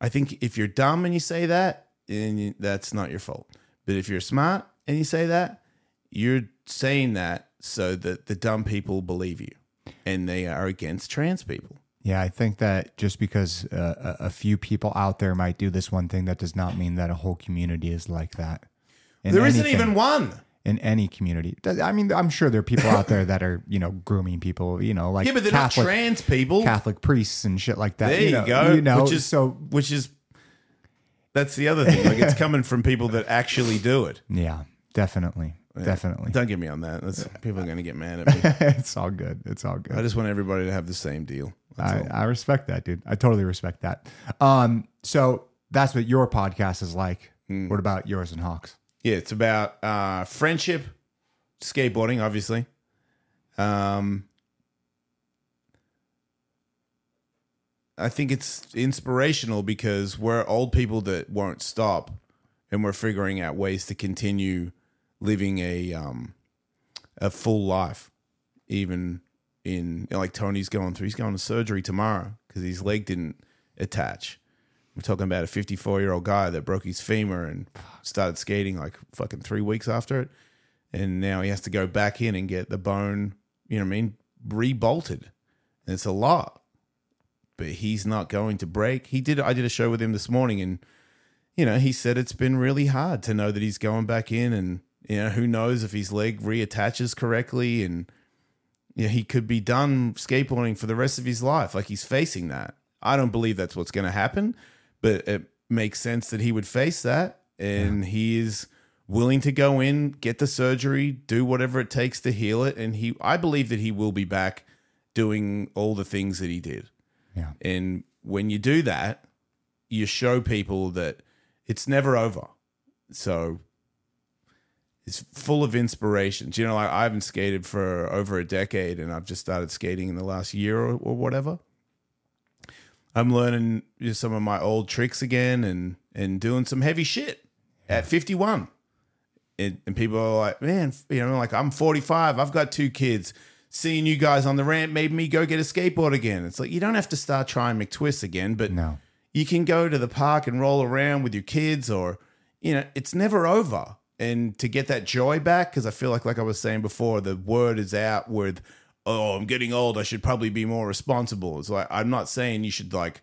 I think if you're dumb and you say that, then that's not your fault. But if you're smart and you say that, you're saying that so that the dumb people believe you and they are against trans people. Yeah, I think that just because uh, a, few people out there might do this one thing, that does not mean that a whole community is like that. In There isn't even one. in any community. I mean, I'm sure there are people out there that are, you know, grooming people, you know, like Yeah, but they're Catholic, not trans people. Catholic priests and shit like that. There you, know, go. You know, which is so which is that's the other thing. Like it's coming from people that actually do it. yeah, definitely, definitely. Don't get me on that. That's, people are going to get mad at me. it's all good. It's all good. I just want everybody to have the same deal. I. I respect that, dude. I totally respect that. Um, so that's what your podcast is like. Hmm. What about yours and Hawks? Yeah, it's about uh, friendship, skateboarding, obviously. Um, I think it's inspirational because we're old people that won't stop, and we're figuring out ways to continue living a um, a full life, even in like Tony's going through. He's going to surgery tomorrow because his leg didn't attach. We're talking about a 54 year old guy that broke his femur and started skating like fucking three weeks after it. And now he has to go back in and get the bone, you know what I mean, rebolted. And it's a lot. But he's not going to break. He did I did a show with him this morning and you know, he said it's been really hard to know that he's going back in and you know, who knows if his leg reattaches correctly and you know, he could be done skateboarding for the rest of his life. Like he's facing that. I don't believe that's what's going to happen, but it makes sense that he would face that. And he is willing to go in, get the surgery, do whatever it takes to heal it. And he, I believe that he will be back doing all the things that he did. Yeah. And when you do that, you show people that it's never over. So it's full of inspirations. You know, like I haven't skated for over a decade and I've just started skating in the last year or, or whatever. I'm learning some of my old tricks again and and doing some heavy shit at 51. And, and people are like, man, you know, like I'm 45, I've got two kids. seeing you guys on the ramp made me go get a skateboard again. It's like you don't have to start trying McTwists again, but No. you can go to the park and roll around with your kids or you know it's never over and to get that joy back because i feel like like i was saying before the word is out with oh i'm getting old i should probably be more responsible it's like i'm not saying you should like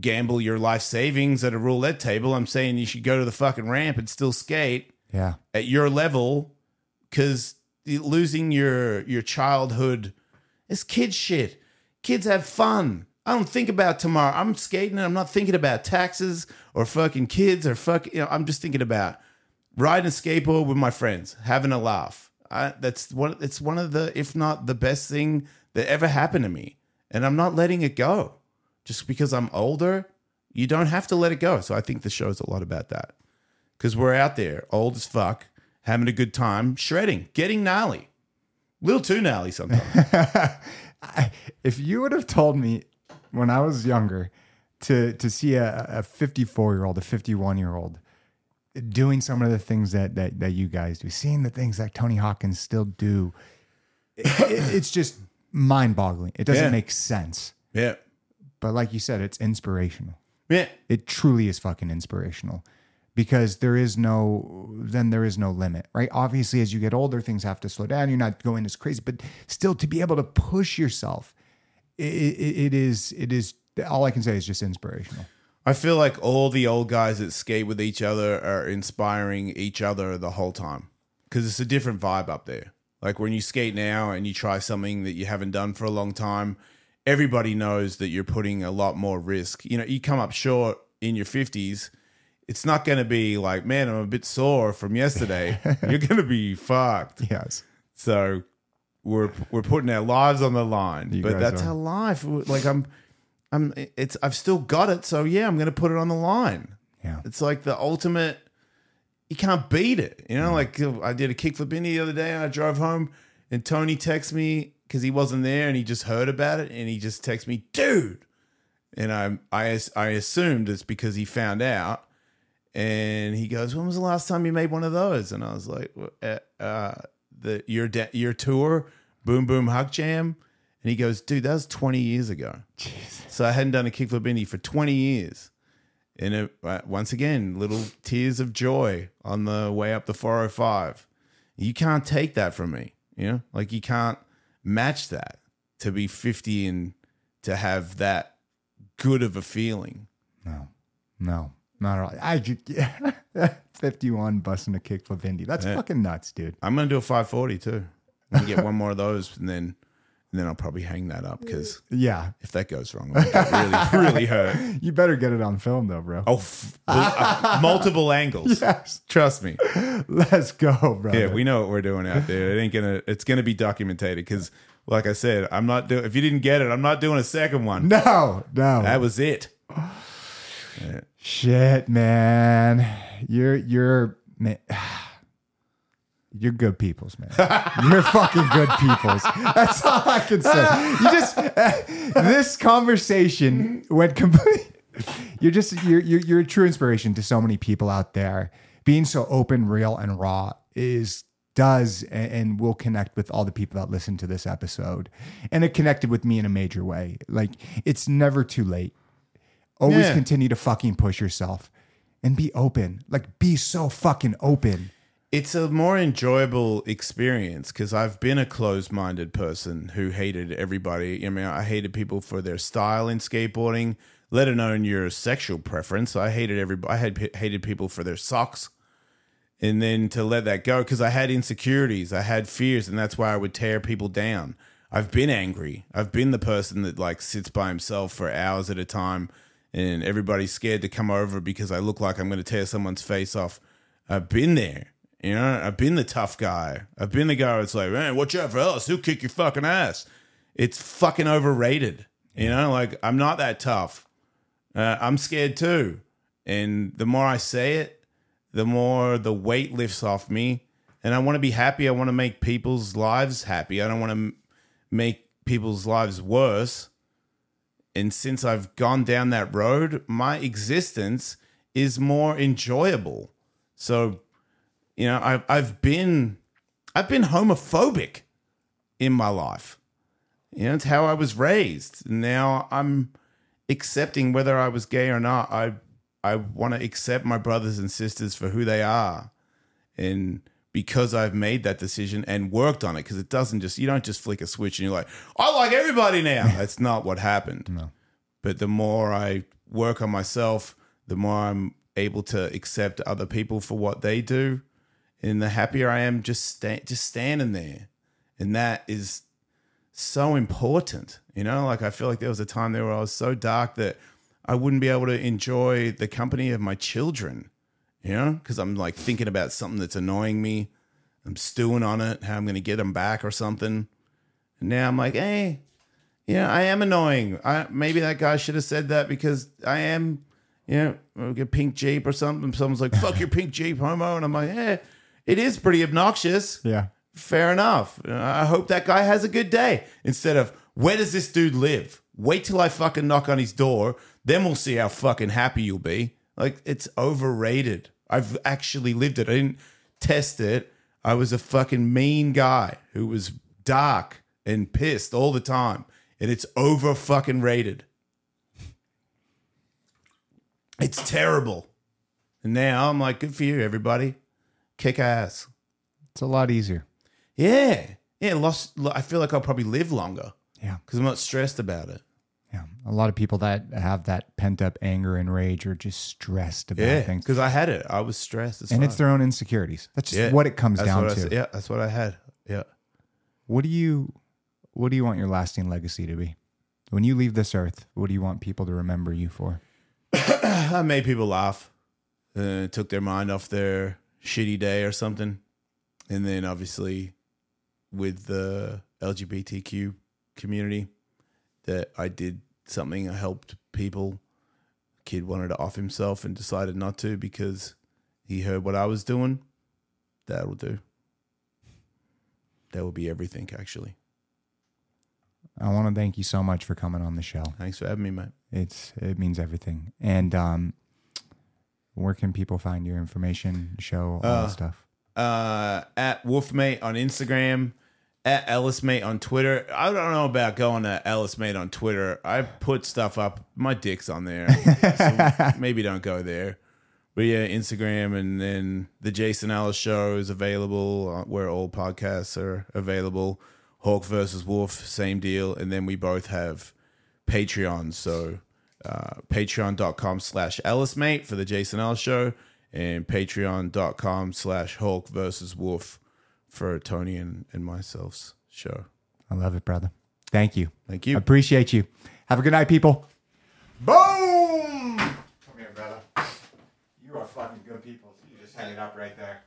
gamble your life savings at a roulette table i'm saying you should go to the fucking ramp and still skate Yeah. at your level because losing your your childhood is kid shit. Kids have fun. I don't think about tomorrow. I'm skating and I'm not thinking about taxes or fucking kids or fuck. You know, I'm just thinking about riding a skateboard with my friends, having a laugh. I, that's one. It's one of the, if not the best thing that ever happened to me, and I'm not letting it go. Just because I'm older, you don't have to let it go. So I think the show's a lot about that because we're out there, old as fuck, having a good time, shredding, getting gnarly, a little too gnarly sometimes. if you would have told me when I was younger to to see a, a 54 year old, a 51 year old doing some of the things that, that that you guys do, seeing the things that Tony Hawk is still do, it- it- it's just mind boggling. It doesn't Yeah. make sense. yeah, But like you said, it's inspirational. yeah, It truly is fucking inspirational because there is no then there is no limit right obviously as you get older things have to slow down you're not going as crazy but still to be able to push yourself it, it, it is it is all i can say is just inspirational I feel like all the old guys that skate with each other are inspiring each other the whole time because it's a different vibe up there. Like when you skate now and you try something that you haven't done for a long time, everybody knows that you're putting a lot more risk. You know, you come up short in your 50s, it's not going to be like, man, I'm a bit sore from yesterday. you're going to be fucked. yes So we're we're putting our lives on the line, You but that's are. our life. Like I'm, I'm. It's I've still got it, so yeah, I'm to put it on the line. yeah It's like the ultimate. You can't beat it, you know. Like I did a kickflip in the other day, and I drove home, and Tony texted me because he wasn't there, and he just heard about it, and he just texted me, dude. And I I I assumed it's because he found out, and he goes, "When was the last time you made one of those?" And I was like, uh, uh, "The your de- your tour, Boom Boom HuckJam." And he goes, "Dude, that was twenty years ago." So I hadn't done a kickflip indie for twenty years, and it, uh, once again, little tears of joy on the way up the four hundred five. You can't take that from me, you know. Like you can't match that to be fifty and to have that good of a feeling. no no not at all i just 51 busting a kickflip indie that's fucking nuts dude I'm gonna do a 540 too. I'm gonna get one more of those, and then and then I'll probably hang that up because yeah if that goes wrong, I'm really really hurt. you better get it on film though bro Oh, f- uh, multiple angles. yes Trust me. let's go bro Yeah, we know what we're doing out there. It ain't gonna. It's gonna be documented because, like I said, I'm not doing. If you didn't get it, I'm not doing a second one. no no That was it. Shit, man. You're you're man. You're good peoples, man. You're fucking good peoples. That's all I can say. You just this conversation went complete. You're just you're, you're you're a true inspiration to so many people out there. Being so open, real, and raw is does and, and will connect with all the people that listen to this episode, and it connected with me in a major way. Like it's never too late. Always Yeah. continue to fucking push yourself and be open. Like be so fucking open. It's a more enjoyable experience because I've been a closed-minded person who hated everybody. I mean, I hated people for their style in skateboarding, let alone your sexual preference. I hated everybody. I had hated people for their socks, and then to let that go because I had insecurities, I had fears, and that's why I would tear people down. I've been angry. I've been the person that like sits by himself for hours at a time, and everybody's scared to come over because I look like I'm going to tear someone's face off. I've been there. You know, I've been the tough guy. I've been the guy that's like, man, watch out for Ellis. He'll kick your fucking ass. It's fucking overrated. You know, like I'm not that tough. Uh, I'm scared too. And the more I say it, the more the weight lifts off me. And I want to be happy. I want to make people's lives happy. I don't want to m- make people's lives worse. And since I've gone down that road, my existence is more enjoyable. So, you know, I've I've been I've been homophobic in my life. You know, it's how I was raised. Now I'm accepting whether I was gay or not. I I want to accept my brothers and sisters for who they are, and because I've made that decision and worked on it, because it doesn't just you don't just flick a switch and you're like, I like everybody now. That's not what happened. No. But the more I work on myself, the more I'm able to accept other people for what they do, and the happier I am just sta- just standing there, and that is so important. You know, like I feel like there was a time there where I was so dark that I wouldn't be able to enjoy the company of my children. You know, because I'm like thinking about something that's annoying me. I'm stewing on it, how I'm going to get them back or something. And now I'm like, hey, yeah, I am annoying. I maybe that guy should have said that because I am, you know, I'll get pink Jeep or something. Someone's like, fuck your pink Jeep, homo. And I'm like, eh, it is pretty obnoxious. Yeah. Fair enough. I hope that guy has a good day. Instead of, where does this dude live? Wait till I fucking knock on his door. Then we'll see how fucking happy you'll be. Like, it's overrated. I've actually lived it. I didn't test it. I was a fucking mean guy who was dark and pissed all the time. And it's over fucking rated. It's terrible. And now I'm like, good for you, everybody. Kick ass. It's a lot easier. Yeah. Yeah. Lost. I feel like I'll probably live longer Yeah. because I'm not stressed about it. Yeah. A lot of people that have that pent up anger and rage are just stressed about Yeah. things. Because I had it. I was stressed. And fuck. it's their own insecurities. That's just Yeah. what it comes down I to. Yeah. That's what I had. Yeah. What do you what do you want your lasting legacy to be? When you leave this earth, what do you want people to remember you for? I made people laugh. Uh, took their mind off their shitty day or something. And then obviously with the LGBTQ community that I did something. I helped people. Kid wanted to off himself and decided not to because he heard what I was doing. That'll do. That will be everything, actually. I want to thank you so much for coming on the show. Thanks for having me, mate. It's it means everything. And um where can people find your information, show, all Uh, that stuff? uh, at Wolfmate on Instagram, at Ellismate on Twitter. I don't know about going to Ellismate on Twitter. I put stuff up. My dick's on there. so maybe don't go there. But yeah, Instagram and then the Jason Ellis show is available uh, where all podcasts are available. Hawk versus Wolf, same deal. And then we both have Patreon. So uh, patreon.com slash Ellismate for the Jason Ellis show and patreon.com slash Hawk versus Wolf for Tony and, and myself's show. I love it, brother. Thank you. Thank you. Appreciate you. Have a good night, people. Boom! Come here, brother. You are fucking good people. You just hang it up right there.